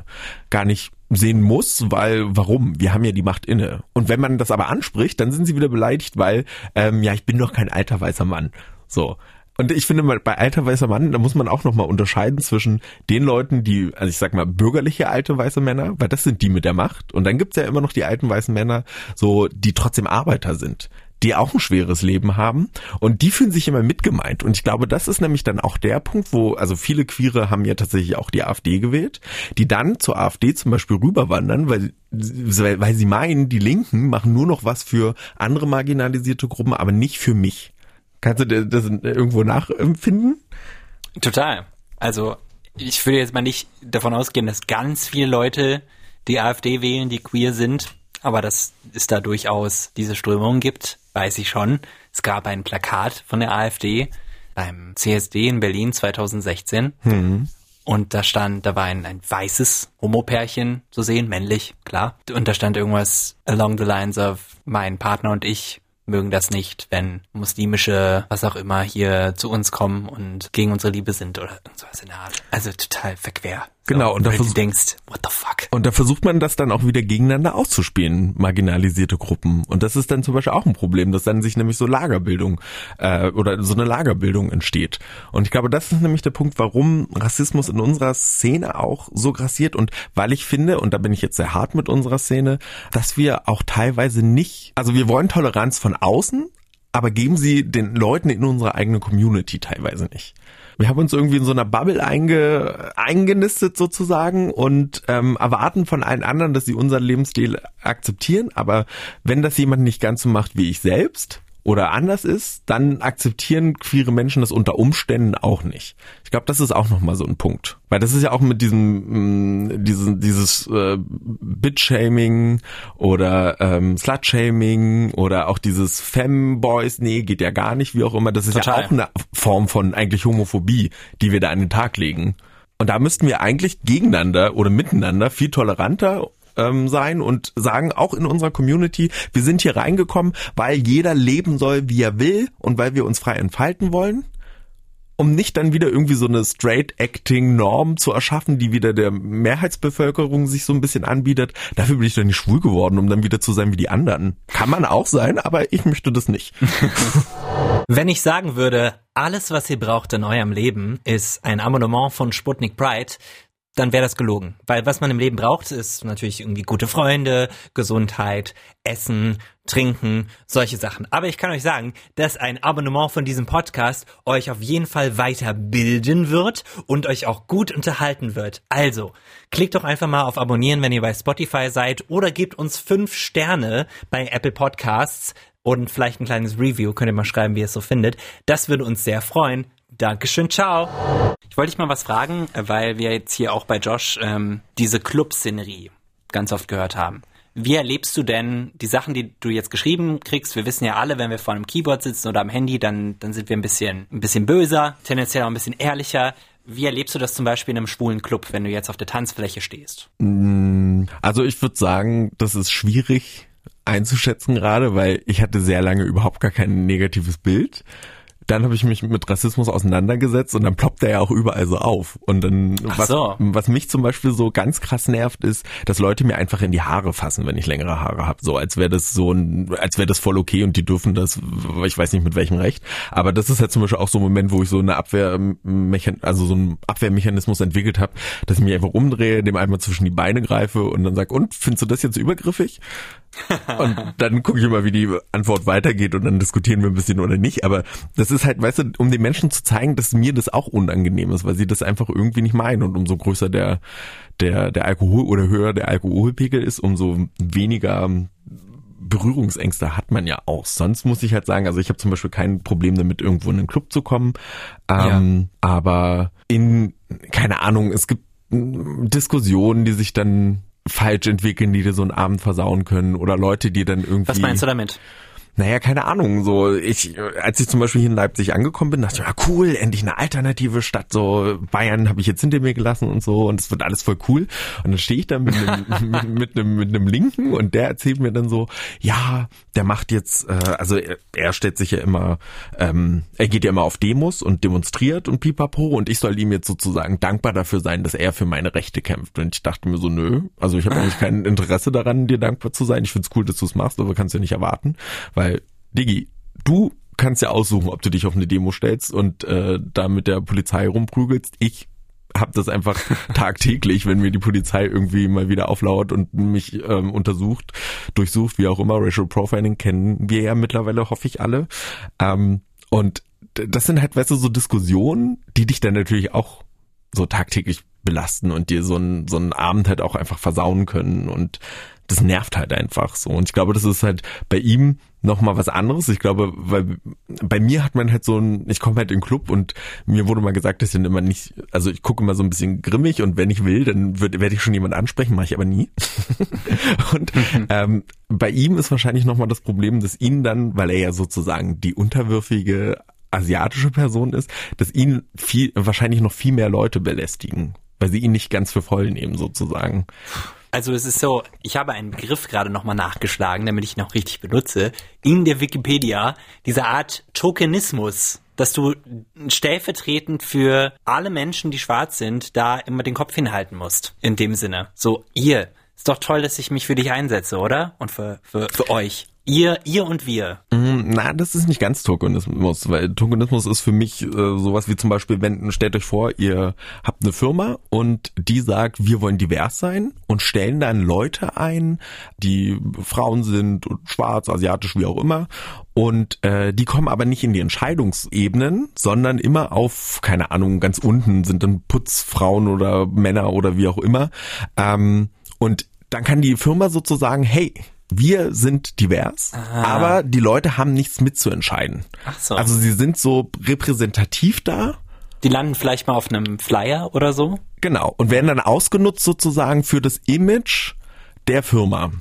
gar nicht sehen muss, weil warum? Wir haben ja die Macht inne. Und wenn man das aber anspricht, dann sind sie wieder beleidigt, weil ähm, ja, ich bin doch kein alter weißer Mann. So. Und ich finde mal, bei alter weißer Mann, da muss man auch nochmal unterscheiden zwischen den Leuten, die, also ich sag mal, bürgerliche alte weiße Männer, weil das sind die mit der Macht. Und dann gibt's ja immer noch die alten weißen Männer, so, die trotzdem Arbeiter sind die auch ein schweres Leben haben und die fühlen sich immer mitgemeint. Und ich glaube, das ist nämlich dann auch der Punkt, wo, also viele Queere haben ja tatsächlich auch die AfD gewählt, die dann zur AfD zum Beispiel rüberwandern, weil, weil sie meinen, die Linken machen nur noch was für andere marginalisierte Gruppen, aber nicht für mich. Kannst du das irgendwo nachempfinden? Total. Also, ich würde jetzt mal nicht davon ausgehen, dass ganz viele Leute die AfD wählen, die queer sind. Aber dass es da durchaus diese Strömung gibt, weiß ich schon. Es gab ein Plakat von der AfD beim CSD in Berlin 2016. Und da stand, da war ein, ein weißes Homopärchen zu sehen, männlich, klar. Und da stand irgendwas along the lines of, mein Partner und ich mögen das nicht, wenn muslimische, was auch immer, hier zu uns kommen und gegen unsere Liebe sind oder irgendwas in der Art. Also total verquer. Genau, und und da du denkst, what the fuck? Und da versucht man das dann auch wieder gegeneinander auszuspielen, marginalisierte Gruppen. Und das ist dann zum Beispiel auch ein Problem, dass dann sich nämlich so Lagerbildung äh, oder so eine Lagerbildung entsteht. Und ich glaube, das ist nämlich der Punkt, warum Rassismus in unserer Szene auch so grassiert und weil ich finde, und da bin ich jetzt sehr hart mit unserer Szene, dass wir auch teilweise nicht, also wir wollen Toleranz von außen, aber geben sie den Leuten in unserer eigenen Community teilweise nicht. Wir haben uns irgendwie in so einer Bubble einge, eingenistet sozusagen und ähm, erwarten von allen anderen, dass sie unseren Lebensstil akzeptieren. Aber wenn das jemand nicht ganz so macht wie ich selbst, oder anders ist, dann akzeptieren queere Menschen das unter Umständen auch nicht. Ich glaube, das ist auch nochmal so ein Punkt. Weil das ist ja auch mit diesem, mh, mm, diesen, dieses äh, Bit-Shaming oder ähm, Slut-Shaming oder auch dieses Femboys, nee, geht ja gar nicht, wie auch immer. Das ist Total. ja auch eine Form von eigentlich Homophobie, die wir da an den Tag legen. Und da müssten wir eigentlich gegeneinander oder miteinander viel toleranter ähm, sein und sagen auch in unserer Community, wir sind hier reingekommen, weil jeder leben soll, wie er will und weil wir uns frei entfalten wollen um nicht dann wieder irgendwie so eine Straight-Acting-Norm zu erschaffen, die wieder der Mehrheitsbevölkerung sich so ein bisschen anbietet. Dafür bin ich doch nicht schwul geworden, um dann wieder zu sein wie die anderen. Kann man auch sein, aber ich möchte das nicht. Wenn ich sagen würde, alles, was ihr braucht in eurem Leben, ist ein Abonnement von Sputnik Pride, dann wäre das gelogen. Weil was man im Leben braucht, ist natürlich irgendwie gute Freunde, Gesundheit, Essen, Trinken, solche Sachen. Aber ich kann euch sagen, dass ein Abonnement von diesem Podcast euch auf jeden Fall weiterbilden wird und euch auch gut unterhalten wird. Also, klickt doch einfach mal auf Abonnieren, wenn ihr bei Spotify seid oder gebt uns fünf Sterne bei Apple Podcasts und vielleicht ein kleines Review. Könnt ihr mal schreiben, wie ihr es so findet. Das würde uns sehr freuen. Dankeschön, ciao. Ich wollte dich mal was fragen, weil wir jetzt hier auch bei Josh ähm, diese Club-Szenerie ganz oft gehört haben. Wie erlebst du denn die Sachen, die du jetzt geschrieben kriegst? Wir wissen ja alle, wenn wir vor einem Keyboard sitzen oder am Handy, dann, dann sind wir ein bisschen, ein bisschen böser, tendenziell auch ein bisschen ehrlicher. Wie erlebst du das zum Beispiel in einem schwulen Club, wenn du jetzt auf der Tanzfläche stehst? Mm, also ich würde sagen, das ist schwierig einzuschätzen gerade, weil ich hatte sehr lange überhaupt gar kein negatives Bild dann habe ich mich mit Rassismus auseinandergesetzt und dann ploppt er ja auch überall so auf. Und dann, was, so. was mich zum Beispiel so ganz krass nervt, ist, dass Leute mir einfach in die Haare fassen, wenn ich längere Haare habe. So als wäre das so ein, als wäre das voll okay und die dürfen das, ich weiß nicht mit welchem Recht. Aber das ist halt zum Beispiel auch so ein Moment, wo ich so eine Abwehrmechan also so einen Abwehrmechanismus entwickelt habe, dass ich mich einfach umdrehe, dem einmal zwischen die Beine greife und dann sag, und findest du das jetzt übergriffig? Und dann gucke ich immer, wie die Antwort weitergeht und dann diskutieren wir ein bisschen oder nicht. Aber das ist halt, weißt du, um den Menschen zu zeigen, dass mir das auch unangenehm ist, weil sie das einfach irgendwie nicht meinen. Und umso größer der, der, der Alkohol oder höher der Alkoholpegel ist, umso weniger Berührungsängste hat man ja auch. Sonst muss ich halt sagen, also ich habe zum Beispiel kein Problem damit, irgendwo in einen Club zu kommen. Ähm, ja. Aber in, keine Ahnung, es gibt Diskussionen, die sich dann falsch entwickeln, die dir so einen Abend versauen können oder Leute, die dann irgendwie. Was meinst du damit? Naja, keine Ahnung, so ich, als ich zum Beispiel hier in Leipzig angekommen bin, dachte ich, ja cool, endlich eine alternative Stadt, so Bayern habe ich jetzt hinter mir gelassen und so und es wird alles voll cool. Und dann stehe ich da mit einem, mit, mit, einem, mit einem Linken und der erzählt mir dann so, ja, der macht jetzt, äh, also er, er stellt sich ja immer, ähm, er geht ja immer auf Demos und demonstriert und pipapo und ich soll ihm jetzt sozusagen dankbar dafür sein, dass er für meine Rechte kämpft. Und ich dachte mir so, nö, also ich habe eigentlich kein Interesse daran, dir dankbar zu sein. Ich find's cool, dass du es machst, aber kannst ja nicht erwarten, weil Digi, du kannst ja aussuchen, ob du dich auf eine Demo stellst und äh, da mit der Polizei rumprügelst. Ich habe das einfach tagtäglich, wenn mir die Polizei irgendwie mal wieder auflauert und mich ähm, untersucht, durchsucht, wie auch immer. Racial Profiling kennen wir ja mittlerweile, hoffe ich alle. Ähm, und das sind halt, weißt du, so Diskussionen, die dich dann natürlich auch so tagtäglich belasten und dir so einen so einen Abend halt auch einfach versauen können und das nervt halt einfach so. Und ich glaube, das ist halt bei ihm noch mal was anderes. Ich glaube, weil bei mir hat man halt so ein, ich komme halt in den Club und mir wurde mal gesagt, dass ich dann immer nicht, also ich gucke immer so ein bisschen grimmig und wenn ich will, dann wird, werde ich schon jemand ansprechen, mache ich aber nie. und ähm, bei ihm ist wahrscheinlich noch mal das Problem, dass ihn dann, weil er ja sozusagen die unterwürfige asiatische Person ist, dass ihn viel, wahrscheinlich noch viel mehr Leute belästigen, weil sie ihn nicht ganz für voll nehmen sozusagen. Also es ist so, ich habe einen Begriff gerade nochmal nachgeschlagen, damit ich ihn auch richtig benutze. In der Wikipedia, diese Art Tokenismus, dass du stellvertretend für alle Menschen, die schwarz sind, da immer den Kopf hinhalten musst. In dem Sinne. So, ihr. Ist doch toll, dass ich mich für dich einsetze, oder? Und für, für, für euch. Ihr, ihr und wir. Mm, na, das ist nicht ganz Tokenismus, weil Tokenismus ist für mich äh, sowas wie zum Beispiel, wenn, stellt euch vor, ihr habt eine Firma und die sagt, wir wollen divers sein und stellen dann Leute ein, die Frauen sind schwarz, asiatisch, wie auch immer. Und äh, die kommen aber nicht in die Entscheidungsebenen, sondern immer auf, keine Ahnung, ganz unten sind dann Putzfrauen oder Männer oder wie auch immer. Ähm, und dann kann die Firma sozusagen, hey, wir sind divers, Aha. aber die Leute haben nichts mitzuentscheiden. Ach so. Also sie sind so repräsentativ da. Die landen vielleicht mal auf einem Flyer oder so. Genau. Und werden dann ausgenutzt sozusagen für das Image der Firma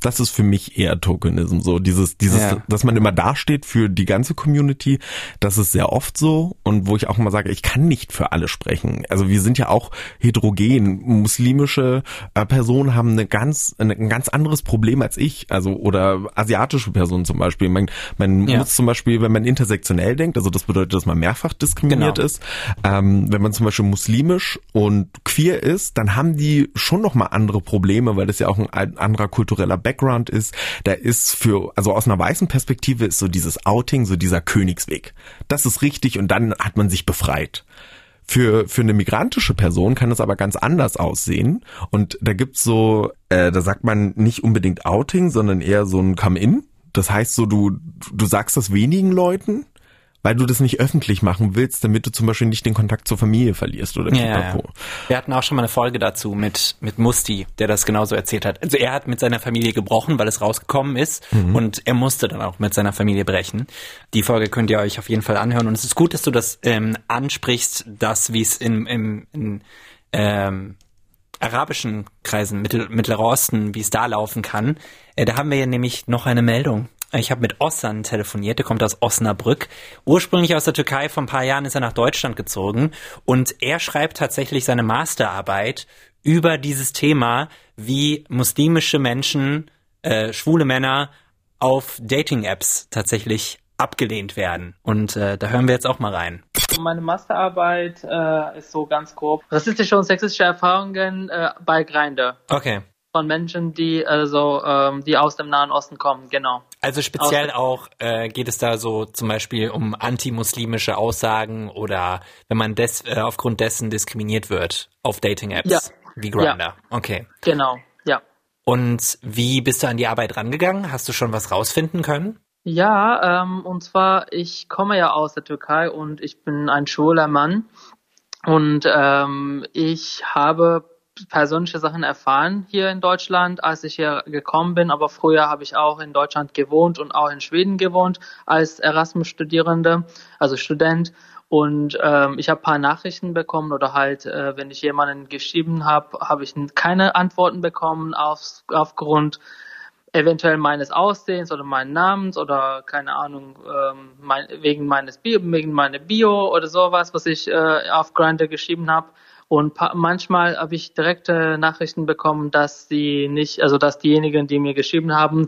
das ist für mich eher Tokenism. So dieses, dieses, ja. dass man immer dasteht für die ganze Community, das ist sehr oft so. Und wo ich auch immer sage, ich kann nicht für alle sprechen. Also wir sind ja auch heterogen. Muslimische äh, Personen haben eine ganz, eine, ein ganz anderes Problem als ich. Also oder asiatische Personen zum Beispiel. Man, man ja. muss zum Beispiel, wenn man intersektionell denkt, also das bedeutet, dass man mehrfach diskriminiert genau. ist. Ähm, wenn man zum Beispiel muslimisch und queer ist, dann haben die schon noch mal andere Probleme, weil das ja auch ein anderer kultureller Background ist, da ist für, also aus einer weißen Perspektive ist so dieses Outing, so dieser Königsweg. Das ist richtig und dann hat man sich befreit. Für, für eine migrantische Person kann es aber ganz anders aussehen. Und da gibt's so, äh, da sagt man nicht unbedingt Outing, sondern eher so ein Come-in. Das heißt so, du, du sagst das wenigen Leuten weil du das nicht öffentlich machen willst, damit du zum Beispiel nicht den Kontakt zur Familie verlierst oder ja, ja. Wir hatten auch schon mal eine Folge dazu mit, mit Musti, der das genauso erzählt hat. Also er hat mit seiner Familie gebrochen, weil es rausgekommen ist mhm. und er musste dann auch mit seiner Familie brechen. Die Folge könnt ihr euch auf jeden Fall anhören und es ist gut, dass du das ähm, ansprichst, dass wie es in, in, in ähm, arabischen Kreisen, Mittel, Mittlerer Osten, wie es da laufen kann. Äh, da haben wir ja nämlich noch eine Meldung ich habe mit Ossan telefoniert, der kommt aus Osnabrück. Ursprünglich aus der Türkei, vor ein paar Jahren ist er nach Deutschland gezogen und er schreibt tatsächlich seine Masterarbeit über dieses Thema, wie muslimische Menschen, äh, schwule Männer auf Dating-Apps tatsächlich abgelehnt werden. Und äh, da hören wir jetzt auch mal rein. Meine Masterarbeit äh, ist so ganz grob. Rassistische und sexistische Erfahrungen äh, bei Grindr. Okay von Menschen, die also ähm, die aus dem Nahen Osten kommen, genau. Also speziell auch äh, geht es da so zum Beispiel um antimuslimische Aussagen oder wenn man des, äh, aufgrund dessen diskriminiert wird auf Dating-Apps ja. wie Grindr. Ja. Okay. Genau, ja. Und wie bist du an die Arbeit rangegangen? Hast du schon was rausfinden können? Ja, ähm, und zwar, ich komme ja aus der Türkei und ich bin ein schwuler Mann. Und ähm, ich habe persönliche Sachen erfahren hier in Deutschland, als ich hier gekommen bin. Aber früher habe ich auch in Deutschland gewohnt und auch in Schweden gewohnt als Erasmus-Studierende, also Student. Und ähm, ich habe paar Nachrichten bekommen oder halt, äh, wenn ich jemanden geschrieben habe, habe ich keine Antworten bekommen auf, aufgrund eventuell meines Aussehens oder meinen Namens oder keine Ahnung ähm, mein, wegen meines Bio, wegen meiner Bio oder sowas, was ich äh, auf Grindr geschrieben habe. Und manchmal habe ich direkte Nachrichten bekommen, dass die nicht, also dass diejenigen, die mir geschrieben haben,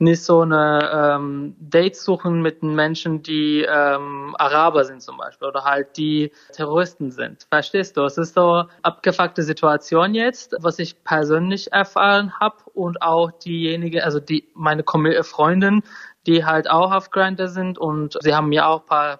nicht so eine ähm, Dates suchen mit Menschen, die ähm, Araber sind zum Beispiel oder halt die Terroristen sind. Verstehst du? Es ist so abgefuckte Situation jetzt, was ich persönlich erfahren habe und auch diejenige, also die meine Freundin, die halt auch auf Grindr sind und sie haben mir auch paar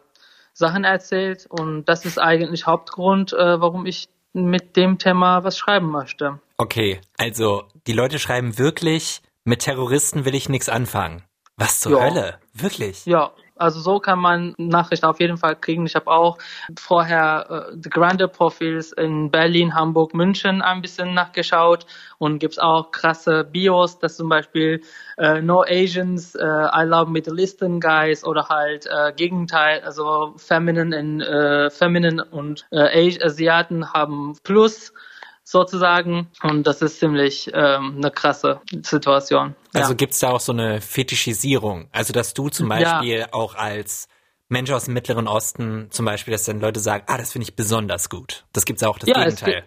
Sachen erzählt und das ist eigentlich Hauptgrund, äh, warum ich mit dem Thema was schreiben möchte. Okay, also die Leute schreiben wirklich, mit Terroristen will ich nichts anfangen. Was zur ja. Hölle? Wirklich? Ja, also so kann man Nachrichten auf jeden Fall kriegen. Ich habe auch vorher äh, die Grande Profils in Berlin, Hamburg, München ein bisschen nachgeschaut und gibt's auch krasse Bios, dass zum Beispiel äh, No Asians, äh, I Love Middle Eastern Guys oder halt äh, Gegenteil, also Feminine, in, äh, Feminine und äh, Asiaten haben Plus sozusagen. Und das ist ziemlich ähm, eine krasse Situation. Also ja. gibt's da auch so eine Fetischisierung? Also dass du zum Beispiel ja. auch als Mensch aus dem Mittleren Osten zum Beispiel, dass dann Leute sagen, ah, das finde ich besonders gut. Das gibt's auch das ja, Gegenteil.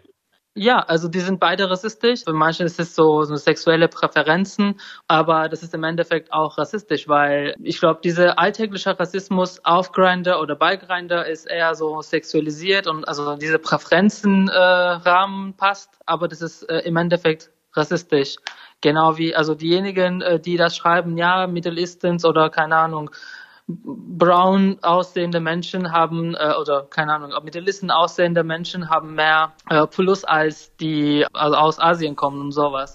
Ja, also die sind beide rassistisch. Für manche ist es so, so sexuelle Präferenzen, aber das ist im Endeffekt auch rassistisch, weil ich glaube, dieser alltägliche Rassismus auf Grinder oder bei Grinder ist eher so sexualisiert und also diese Präferenzenrahmen äh, passt, aber das ist äh, im Endeffekt rassistisch. Genau wie, also diejenigen, äh, die das schreiben, ja, Middle Easterns oder keine Ahnung, brown aussehende Menschen haben, äh, oder keine Ahnung, Middle Eastern aussehende Menschen haben mehr äh, Plus als die also aus Asien kommen und sowas.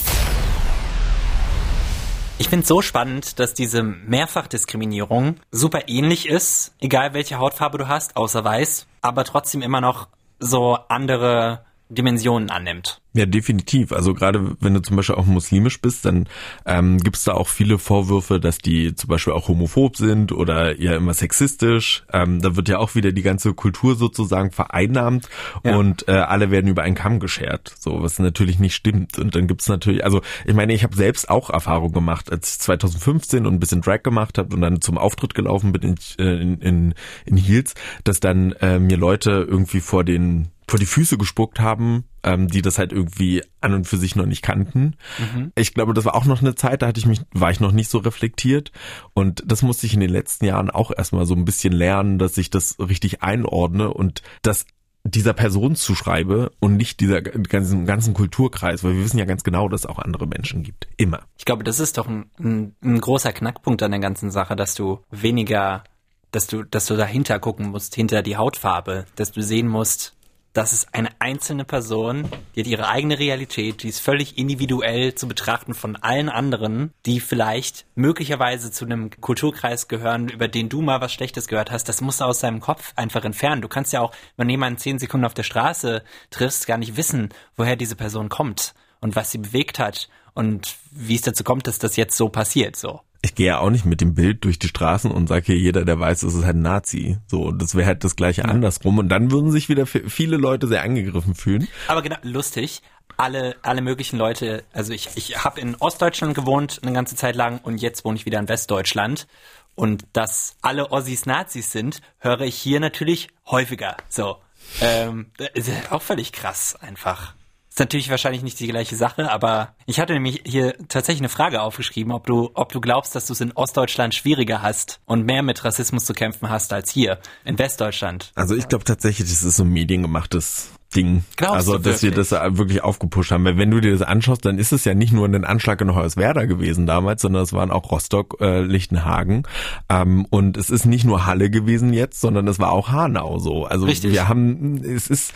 Ich finde es so spannend, dass diese Mehrfachdiskriminierung super ähnlich ist, egal welche Hautfarbe du hast, außer weiß, aber trotzdem immer noch so andere Dimensionen annimmt. Ja, definitiv. Also gerade wenn du zum Beispiel auch muslimisch bist, dann ähm, gibt es da auch viele Vorwürfe, dass die zum Beispiel auch homophob sind oder ja immer sexistisch. Ähm, da wird ja auch wieder die ganze Kultur sozusagen vereinnahmt ja. und äh, alle werden über einen Kamm geschert. So, was natürlich nicht stimmt. Und dann gibt's natürlich, also ich meine, ich habe selbst auch Erfahrung gemacht, als ich 2015 und ein bisschen Drag gemacht habe und dann zum Auftritt gelaufen bin in, äh, in, in, in Heels, dass dann äh, mir Leute irgendwie vor den vor die Füße gespuckt haben, ähm, die das halt irgendwie an und für sich noch nicht kannten. Mhm. Ich glaube, das war auch noch eine Zeit, da hatte ich mich, war ich noch nicht so reflektiert. Und das musste ich in den letzten Jahren auch erstmal so ein bisschen lernen, dass ich das richtig einordne und das dieser Person zuschreibe und nicht dieser ganzen, ganzen Kulturkreis, weil wir wissen ja ganz genau, dass es auch andere Menschen gibt. Immer. Ich glaube, das ist doch ein, ein, ein großer Knackpunkt an der ganzen Sache, dass du weniger dass du, dass du dahinter gucken musst, hinter die Hautfarbe, dass du sehen musst, das ist eine einzelne Person, die hat ihre eigene Realität, die ist völlig individuell zu betrachten von allen anderen, die vielleicht möglicherweise zu einem Kulturkreis gehören, über den du mal was Schlechtes gehört hast. Das musst du aus deinem Kopf einfach entfernen. Du kannst ja auch, wenn jemanden zehn Sekunden auf der Straße triffst, gar nicht wissen, woher diese Person kommt und was sie bewegt hat und wie es dazu kommt, dass das jetzt so passiert, so ich gehe ja auch nicht mit dem Bild durch die Straßen und sage hier, jeder, der weiß, das ist halt ein Nazi. So, das wäre halt das gleiche ja. andersrum. Und dann würden sich wieder viele Leute sehr angegriffen fühlen. Aber genau, lustig. Alle, alle möglichen Leute, also ich, ich habe in Ostdeutschland gewohnt eine ganze Zeit lang und jetzt wohne ich wieder in Westdeutschland. Und dass alle Ossis Nazis sind, höre ich hier natürlich häufiger. So. Ähm, ist auch völlig krass einfach. Ist natürlich wahrscheinlich nicht die gleiche Sache, aber ich hatte nämlich hier tatsächlich eine Frage aufgeschrieben, ob du, ob du glaubst, dass du es in Ostdeutschland schwieriger hast und mehr mit Rassismus zu kämpfen hast als hier in Westdeutschland. Also ich glaube tatsächlich, das ist so mediengemachtes Ding. Glaubst also, dass wir das wirklich aufgepusht haben. Weil wenn du dir das anschaust, dann ist es ja nicht nur ein Anschlag in Hoyerswerda gewesen damals, sondern es waren auch Rostock, äh, Lichtenhagen. Ähm, und es ist nicht nur Halle gewesen jetzt, sondern es war auch Hanau so. Also Richtig. wir haben, es ist,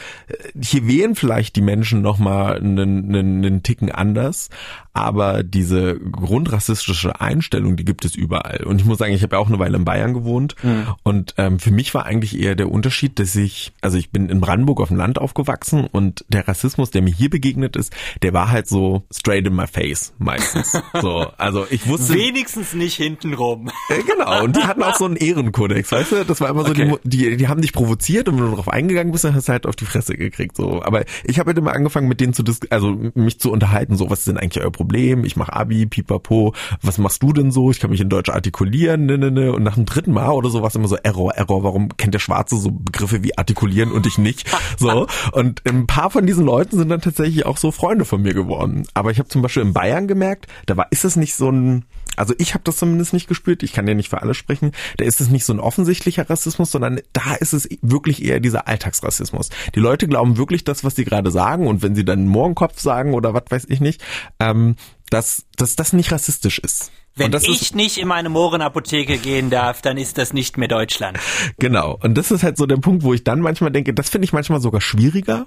hier wählen vielleicht die Menschen nochmal einen, einen, einen Ticken anders, aber diese grundrassistische Einstellung, die gibt es überall. Und ich muss sagen, ich habe ja auch eine Weile in Bayern gewohnt mhm. und ähm, für mich war eigentlich eher der Unterschied, dass ich, also ich bin in Brandenburg auf dem Land aufgewachsen, aufgewachsen und der Rassismus, der mir hier begegnet ist, der war halt so straight in my face meistens. so, also ich wusste wenigstens nicht hintenrum. Äh, genau, und die hatten auch so einen Ehrenkodex, weißt du? Das war immer so okay. die, die die haben dich provoziert und wenn du darauf eingegangen bist, dann hast du halt auf die Fresse gekriegt so, aber ich habe halt immer angefangen mit denen zu also mich zu unterhalten, so was ist denn eigentlich euer Problem? Ich mache Abi, pipapo, was machst du denn so? Ich kann mich in Deutsch artikulieren, ne, ne, ne und nach dem dritten Mal oder so war es immer so Error, Error, warum kennt der Schwarze so Begriffe wie artikulieren und ich nicht? So und ein paar von diesen Leuten sind dann tatsächlich auch so Freunde von mir geworden. Aber ich habe zum Beispiel in Bayern gemerkt, da war ist es nicht so ein, also ich habe das zumindest nicht gespürt, ich kann ja nicht für alle sprechen, da ist es nicht so ein offensichtlicher Rassismus, sondern da ist es wirklich eher dieser Alltagsrassismus. Die Leute glauben wirklich das, was sie gerade sagen und wenn sie dann Mohrenkopf sagen oder was weiß ich nicht, ähm, dass, dass das nicht rassistisch ist. Wenn ich nicht in meine Mohrenapotheke gehen darf, dann ist das nicht mehr Deutschland. Genau. Und das ist halt so der Punkt, wo ich dann manchmal denke, das finde ich manchmal sogar schwieriger,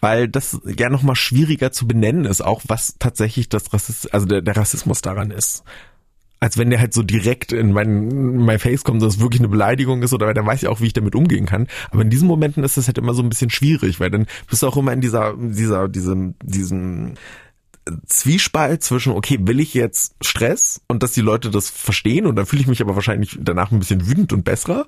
weil das ja nochmal schwieriger zu benennen ist, auch was tatsächlich das Rassismus, also der, der Rassismus daran ist als wenn der halt so direkt in mein, in mein Face kommt, dass es wirklich eine Beleidigung ist oder dann weiß ich auch, wie ich damit umgehen kann. Aber in diesen Momenten ist das halt immer so ein bisschen schwierig, weil dann bist du auch immer in dieser, dieser, diesem, diesem Zwiespalt zwischen, okay, will ich jetzt Stress und dass die Leute das verstehen und dann fühle ich mich aber wahrscheinlich danach ein bisschen wütend und besser.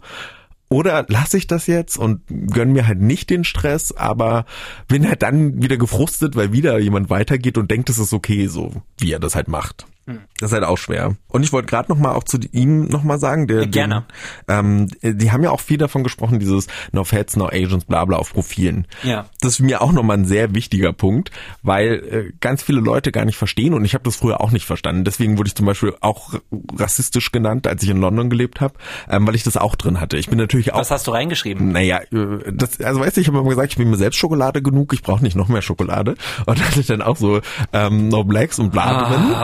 Oder lasse ich das jetzt und gönn mir halt nicht den Stress, aber bin halt dann wieder gefrustet, weil wieder jemand weitergeht und denkt, es ist okay, so wie er das halt macht. Das ist halt auch schwer. Und ich wollte gerade noch mal auch zu ihm noch mal sagen, der, Gerne. Den, ähm, die haben ja auch viel davon gesprochen, dieses No Fats, No Asians, bla bla auf Profilen. Ja. Das ist mir auch noch mal ein sehr wichtiger Punkt, weil äh, ganz viele Leute gar nicht verstehen und ich habe das früher auch nicht verstanden. Deswegen wurde ich zum Beispiel auch rassistisch genannt, als ich in London gelebt habe, ähm, weil ich das auch drin hatte. Ich bin natürlich auch. Was hast du reingeschrieben? Naja, äh, das, also weißt du, ich habe immer gesagt, ich bin mir selbst Schokolade genug, ich brauche nicht noch mehr Schokolade. Und da hatte ich dann auch so ähm, No Blacks und bla drin.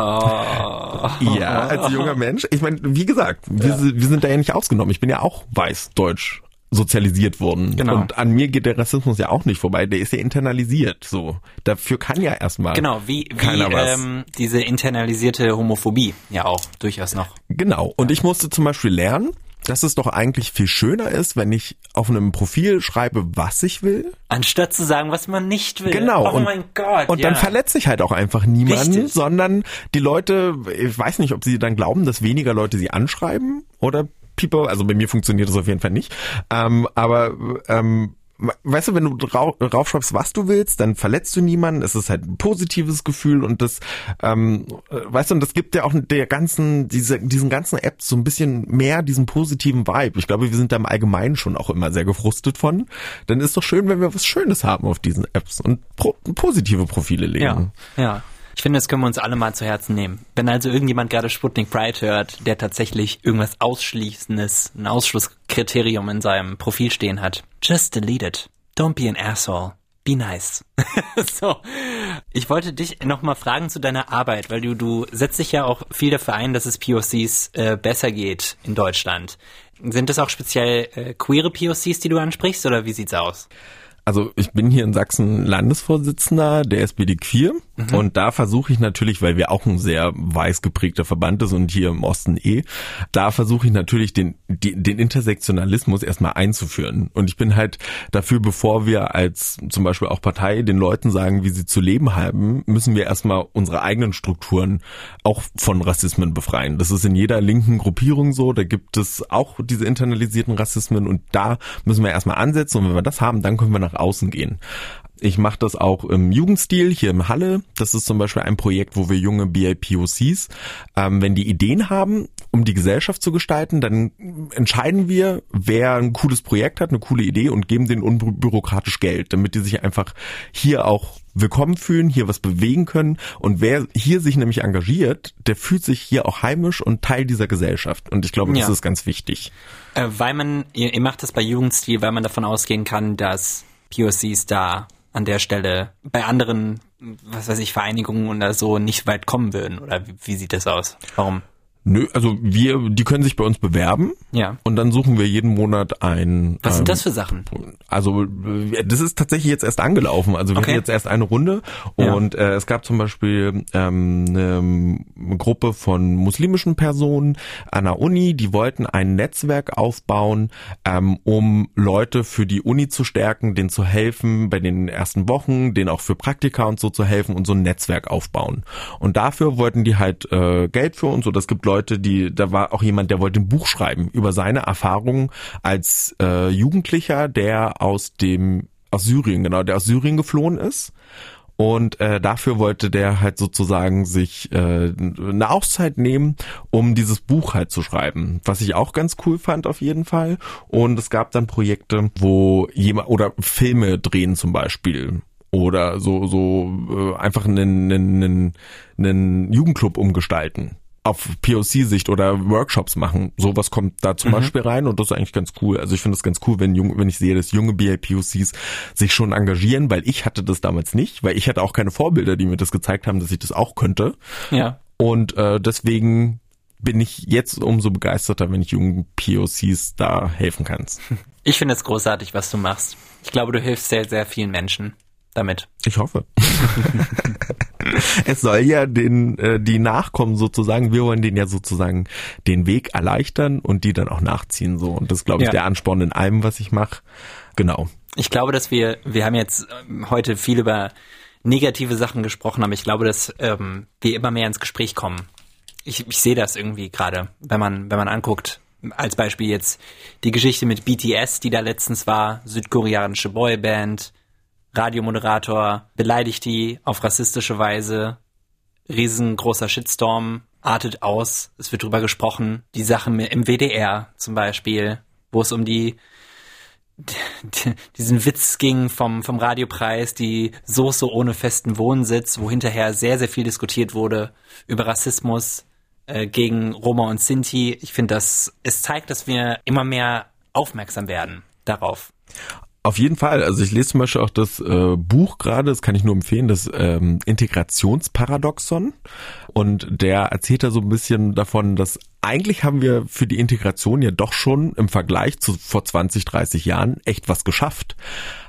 Ja, als junger Mensch. Ich meine, wie gesagt, wir, si- wir sind da ja nicht ausgenommen. Ich bin ja auch weiß, deutsch sozialisiert worden. Genau. Und an mir geht der Rassismus ja auch nicht vorbei. Der ist ja internalisiert. So, dafür kann ja erstmal Genau, wie, wie ähm, diese internalisierte Homophobie ja auch durchaus noch. Genau. Und ich musste zum Beispiel lernen, dass es doch eigentlich viel schöner ist, wenn ich auf einem Profil schreibe, was ich will. Anstatt zu sagen, was man nicht will. Genau. Oh und, mein Gott. Und ja. dann verletze ich halt auch einfach niemanden, Richtig. sondern die Leute, ich weiß nicht, ob sie dann glauben, dass weniger Leute sie anschreiben oder people, also bei mir funktioniert das auf jeden Fall nicht. Ähm, aber ähm, weißt du, wenn du drau draufschreibst, was du willst, dann verletzt du niemanden. Es ist halt ein positives Gefühl und das, ähm, äh, weißt du, und das gibt ja auch der ganzen, diese, diesen ganzen Apps so ein bisschen mehr diesen positiven Vibe. Ich glaube, wir sind da im Allgemeinen schon auch immer sehr gefrustet von. Dann ist doch schön, wenn wir was Schönes haben auf diesen Apps und pro positive Profile legen. Ja, ja. Ich finde, das können wir uns alle mal zu Herzen nehmen. Wenn also irgendjemand gerade Sputnik Pride hört, der tatsächlich irgendwas Ausschließendes, ein Ausschlusskriterium in seinem Profil stehen hat, just delete it. Don't be an asshole. Be nice. so. Ich wollte dich nochmal fragen zu deiner Arbeit, weil du, du setzt dich ja auch viel dafür ein, dass es POCs äh, besser geht in Deutschland. Sind das auch speziell äh, queere POCs, die du ansprichst, oder wie sieht's aus? Also ich bin hier in Sachsen Landesvorsitzender der SPD Queer und da versuche ich natürlich, weil wir auch ein sehr weiß geprägter Verband ist und hier im Osten eh, da versuche ich natürlich den, den Intersektionalismus erstmal einzuführen. Und ich bin halt dafür, bevor wir als zum Beispiel auch Partei den Leuten sagen, wie sie zu leben haben, müssen wir erstmal unsere eigenen Strukturen auch von Rassismen befreien. Das ist in jeder linken Gruppierung so, da gibt es auch diese internalisierten Rassismen und da müssen wir erstmal ansetzen und wenn wir das haben, dann können wir nach außen gehen. Ich mache das auch im Jugendstil hier im Halle. Das ist zum Beispiel ein Projekt, wo wir junge BIPOCs, ähm, wenn die Ideen haben, um die Gesellschaft zu gestalten, dann entscheiden wir, wer ein cooles Projekt hat, eine coole Idee und geben denen unbürokratisch Geld, damit die sich einfach hier auch willkommen fühlen, hier was bewegen können. Und wer hier sich nämlich engagiert, der fühlt sich hier auch heimisch und Teil dieser Gesellschaft. Und ich glaube, das Ja. ist ganz wichtig. Äh, weil man, ihr, ihr macht das bei Jugendstil, weil man davon ausgehen kann, dass POCs da an der Stelle bei anderen, was weiß ich, Vereinigungen oder so nicht weit kommen würden. Oder wie, wie sieht das aus? Warum? Nö, also wir, die können sich bei uns bewerben. Ja. Und dann suchen wir jeden Monat ein. Was sind ähm, das für Sachen? Also äh, das ist tatsächlich jetzt erst angelaufen. Also wir Okay. hatten jetzt erst eine Runde Ja. und äh, es gab zum Beispiel ähm, eine Gruppe von muslimischen Personen an der Uni, die wollten ein Netzwerk aufbauen, ähm, um Leute für die Uni zu stärken, denen zu helfen bei den ersten Wochen, denen auch für Praktika und so zu helfen und so ein Netzwerk aufbauen. Und dafür wollten die halt äh, Geld für uns. Oder es gibt Leute, die, da war auch jemand, der wollte ein Buch schreiben über seine Erfahrungen als äh, Jugendlicher, der aus dem aus Syrien, genau, der aus Syrien geflohen ist. Und äh, dafür wollte der halt sozusagen sich äh, eine Auszeit nehmen, um dieses Buch halt zu schreiben, was ich auch ganz cool fand auf jeden Fall. Und es gab dann Projekte, wo jemand oder Filme drehen zum Beispiel oder so so äh, einfach einen, einen, einen, einen Jugendclub umgestalten auf POC-Sicht oder Workshops machen. Sowas kommt da zum Beispiel rein und das ist eigentlich ganz cool. Also ich finde es ganz cool, wenn jung, wenn ich sehe, dass junge BIPOCs sich schon engagieren, weil ich hatte das damals nicht, weil ich hatte auch keine Vorbilder, die mir das gezeigt haben, dass ich das auch könnte. Ja. Und äh, deswegen bin ich jetzt umso begeisterter, wenn ich jungen POCs da helfen kann. Ich finde es großartig, was du machst. Ich glaube, du hilfst sehr, sehr vielen Menschen damit. Ich hoffe. es soll ja den äh, die Nachkommen sozusagen, wir wollen denen ja sozusagen den Weg erleichtern und die dann auch nachziehen so und das ist glaube ich Ja. der Ansporn in allem, was ich mache. Genau. Ich glaube, dass wir, wir haben jetzt ähm, heute viel über negative Sachen gesprochen, aber ich glaube, dass ähm, wir immer mehr ins Gespräch kommen. Ich, ich sehe das irgendwie gerade, wenn man, wenn man anguckt, als Beispiel jetzt die Geschichte mit BTS, die da letztens war, südkoreanische Boyband, Radiomoderator beleidigt die auf rassistische Weise, riesengroßer Shitstorm, artet aus. Es wird drüber gesprochen. Die Sachen im WDR zum Beispiel, wo es um die diesen Witz ging vom, vom Radiopreis, die Soße ohne festen Wohnsitz, wo hinterher sehr, sehr viel diskutiert wurde über Rassismus äh, gegen Roma und Sinti. Ich finde, dass es zeigt, dass wir immer mehr aufmerksam werden darauf. Auf jeden Fall. Also ich lese zum Beispiel auch das äh, Buch gerade, das kann ich nur empfehlen, das ähm, Integrationsparadoxon. Und der erzählt da so ein bisschen davon, dass eigentlich haben wir für die Integration ja doch schon im Vergleich zu vor 20, 30 Jahren echt was geschafft.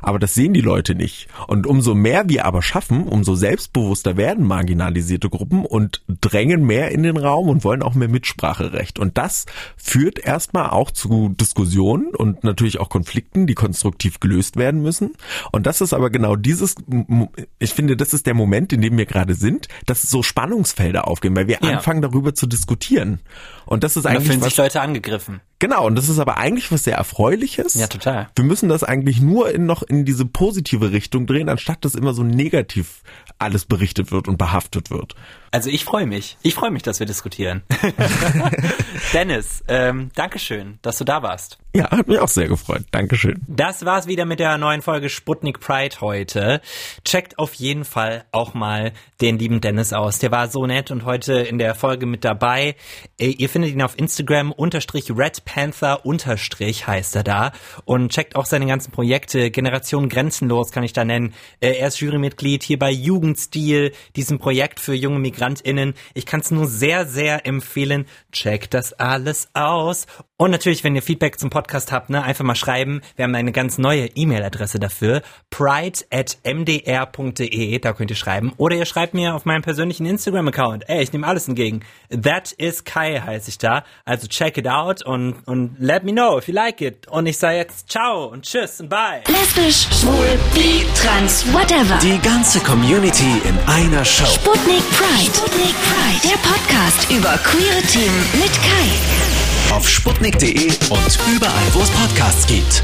Aber das sehen die Leute nicht. Und umso mehr wir aber schaffen, umso selbstbewusster werden marginalisierte Gruppen und drängen mehr in den Raum und wollen auch mehr Mitspracherecht. Und das führt erstmal auch zu Diskussionen und natürlich auch Konflikten, die konstruktiv gelöst werden müssen. Und das ist aber genau dieses, ich finde, das ist der Moment, in dem wir gerade sind, dass so Spannungsfelder aufgehen, weil wir ja. anfangen darüber zu diskutieren. Und das ist eigentlich. Da fühlen was, sich Leute angegriffen. Genau, und das ist aber eigentlich was sehr Erfreuliches. Ja, total. Wir müssen das eigentlich nur in noch in diese positive Richtung drehen, anstatt dass immer so negativ alles berichtet wird und behaftet wird. Also ich freue mich. Ich freue mich, dass wir diskutieren. Dennis, ähm, Dankeschön, dass du da warst. Ja, hat mich auch sehr gefreut. Dankeschön. Das war's wieder mit der neuen Folge Sputnik Pride heute. Checkt auf jeden Fall auch mal den lieben Dennis aus. Der war so nett und heute in der Folge mit dabei. Äh, ihr findet ihn auf Instagram unterstrich Red Panther unterstrich heißt er da und checkt auch seine ganzen Projekte. Generation Grenzenlos kann ich da nennen. Äh, er ist Jurymitglied hier bei Jugendstil, diesem Projekt für junge MigrantInnen. Ich kann es nur sehr, sehr empfehlen. Checkt das alles aus. Und natürlich, wenn ihr Feedback zum Podcast habt, ne, einfach mal schreiben. Wir haben eine ganz neue E-Mail-Adresse dafür. pride at mdr.de, da könnt ihr schreiben. Oder ihr schreibt mir auf meinem persönlichen Instagram-Account. Ey, ich nehme alles entgegen. That is Kai heiße ich da. Also check it out und, und let me know if you like it. Und ich sage jetzt ciao und tschüss und bye. Lesbisch, schwul, bi, trans, whatever. Die ganze Community in einer Show. Sputnik Pride. Sputnik Pride. Der Podcast über queere Themen mit Kai auf sputnik.de und überall, wo es Podcasts gibt.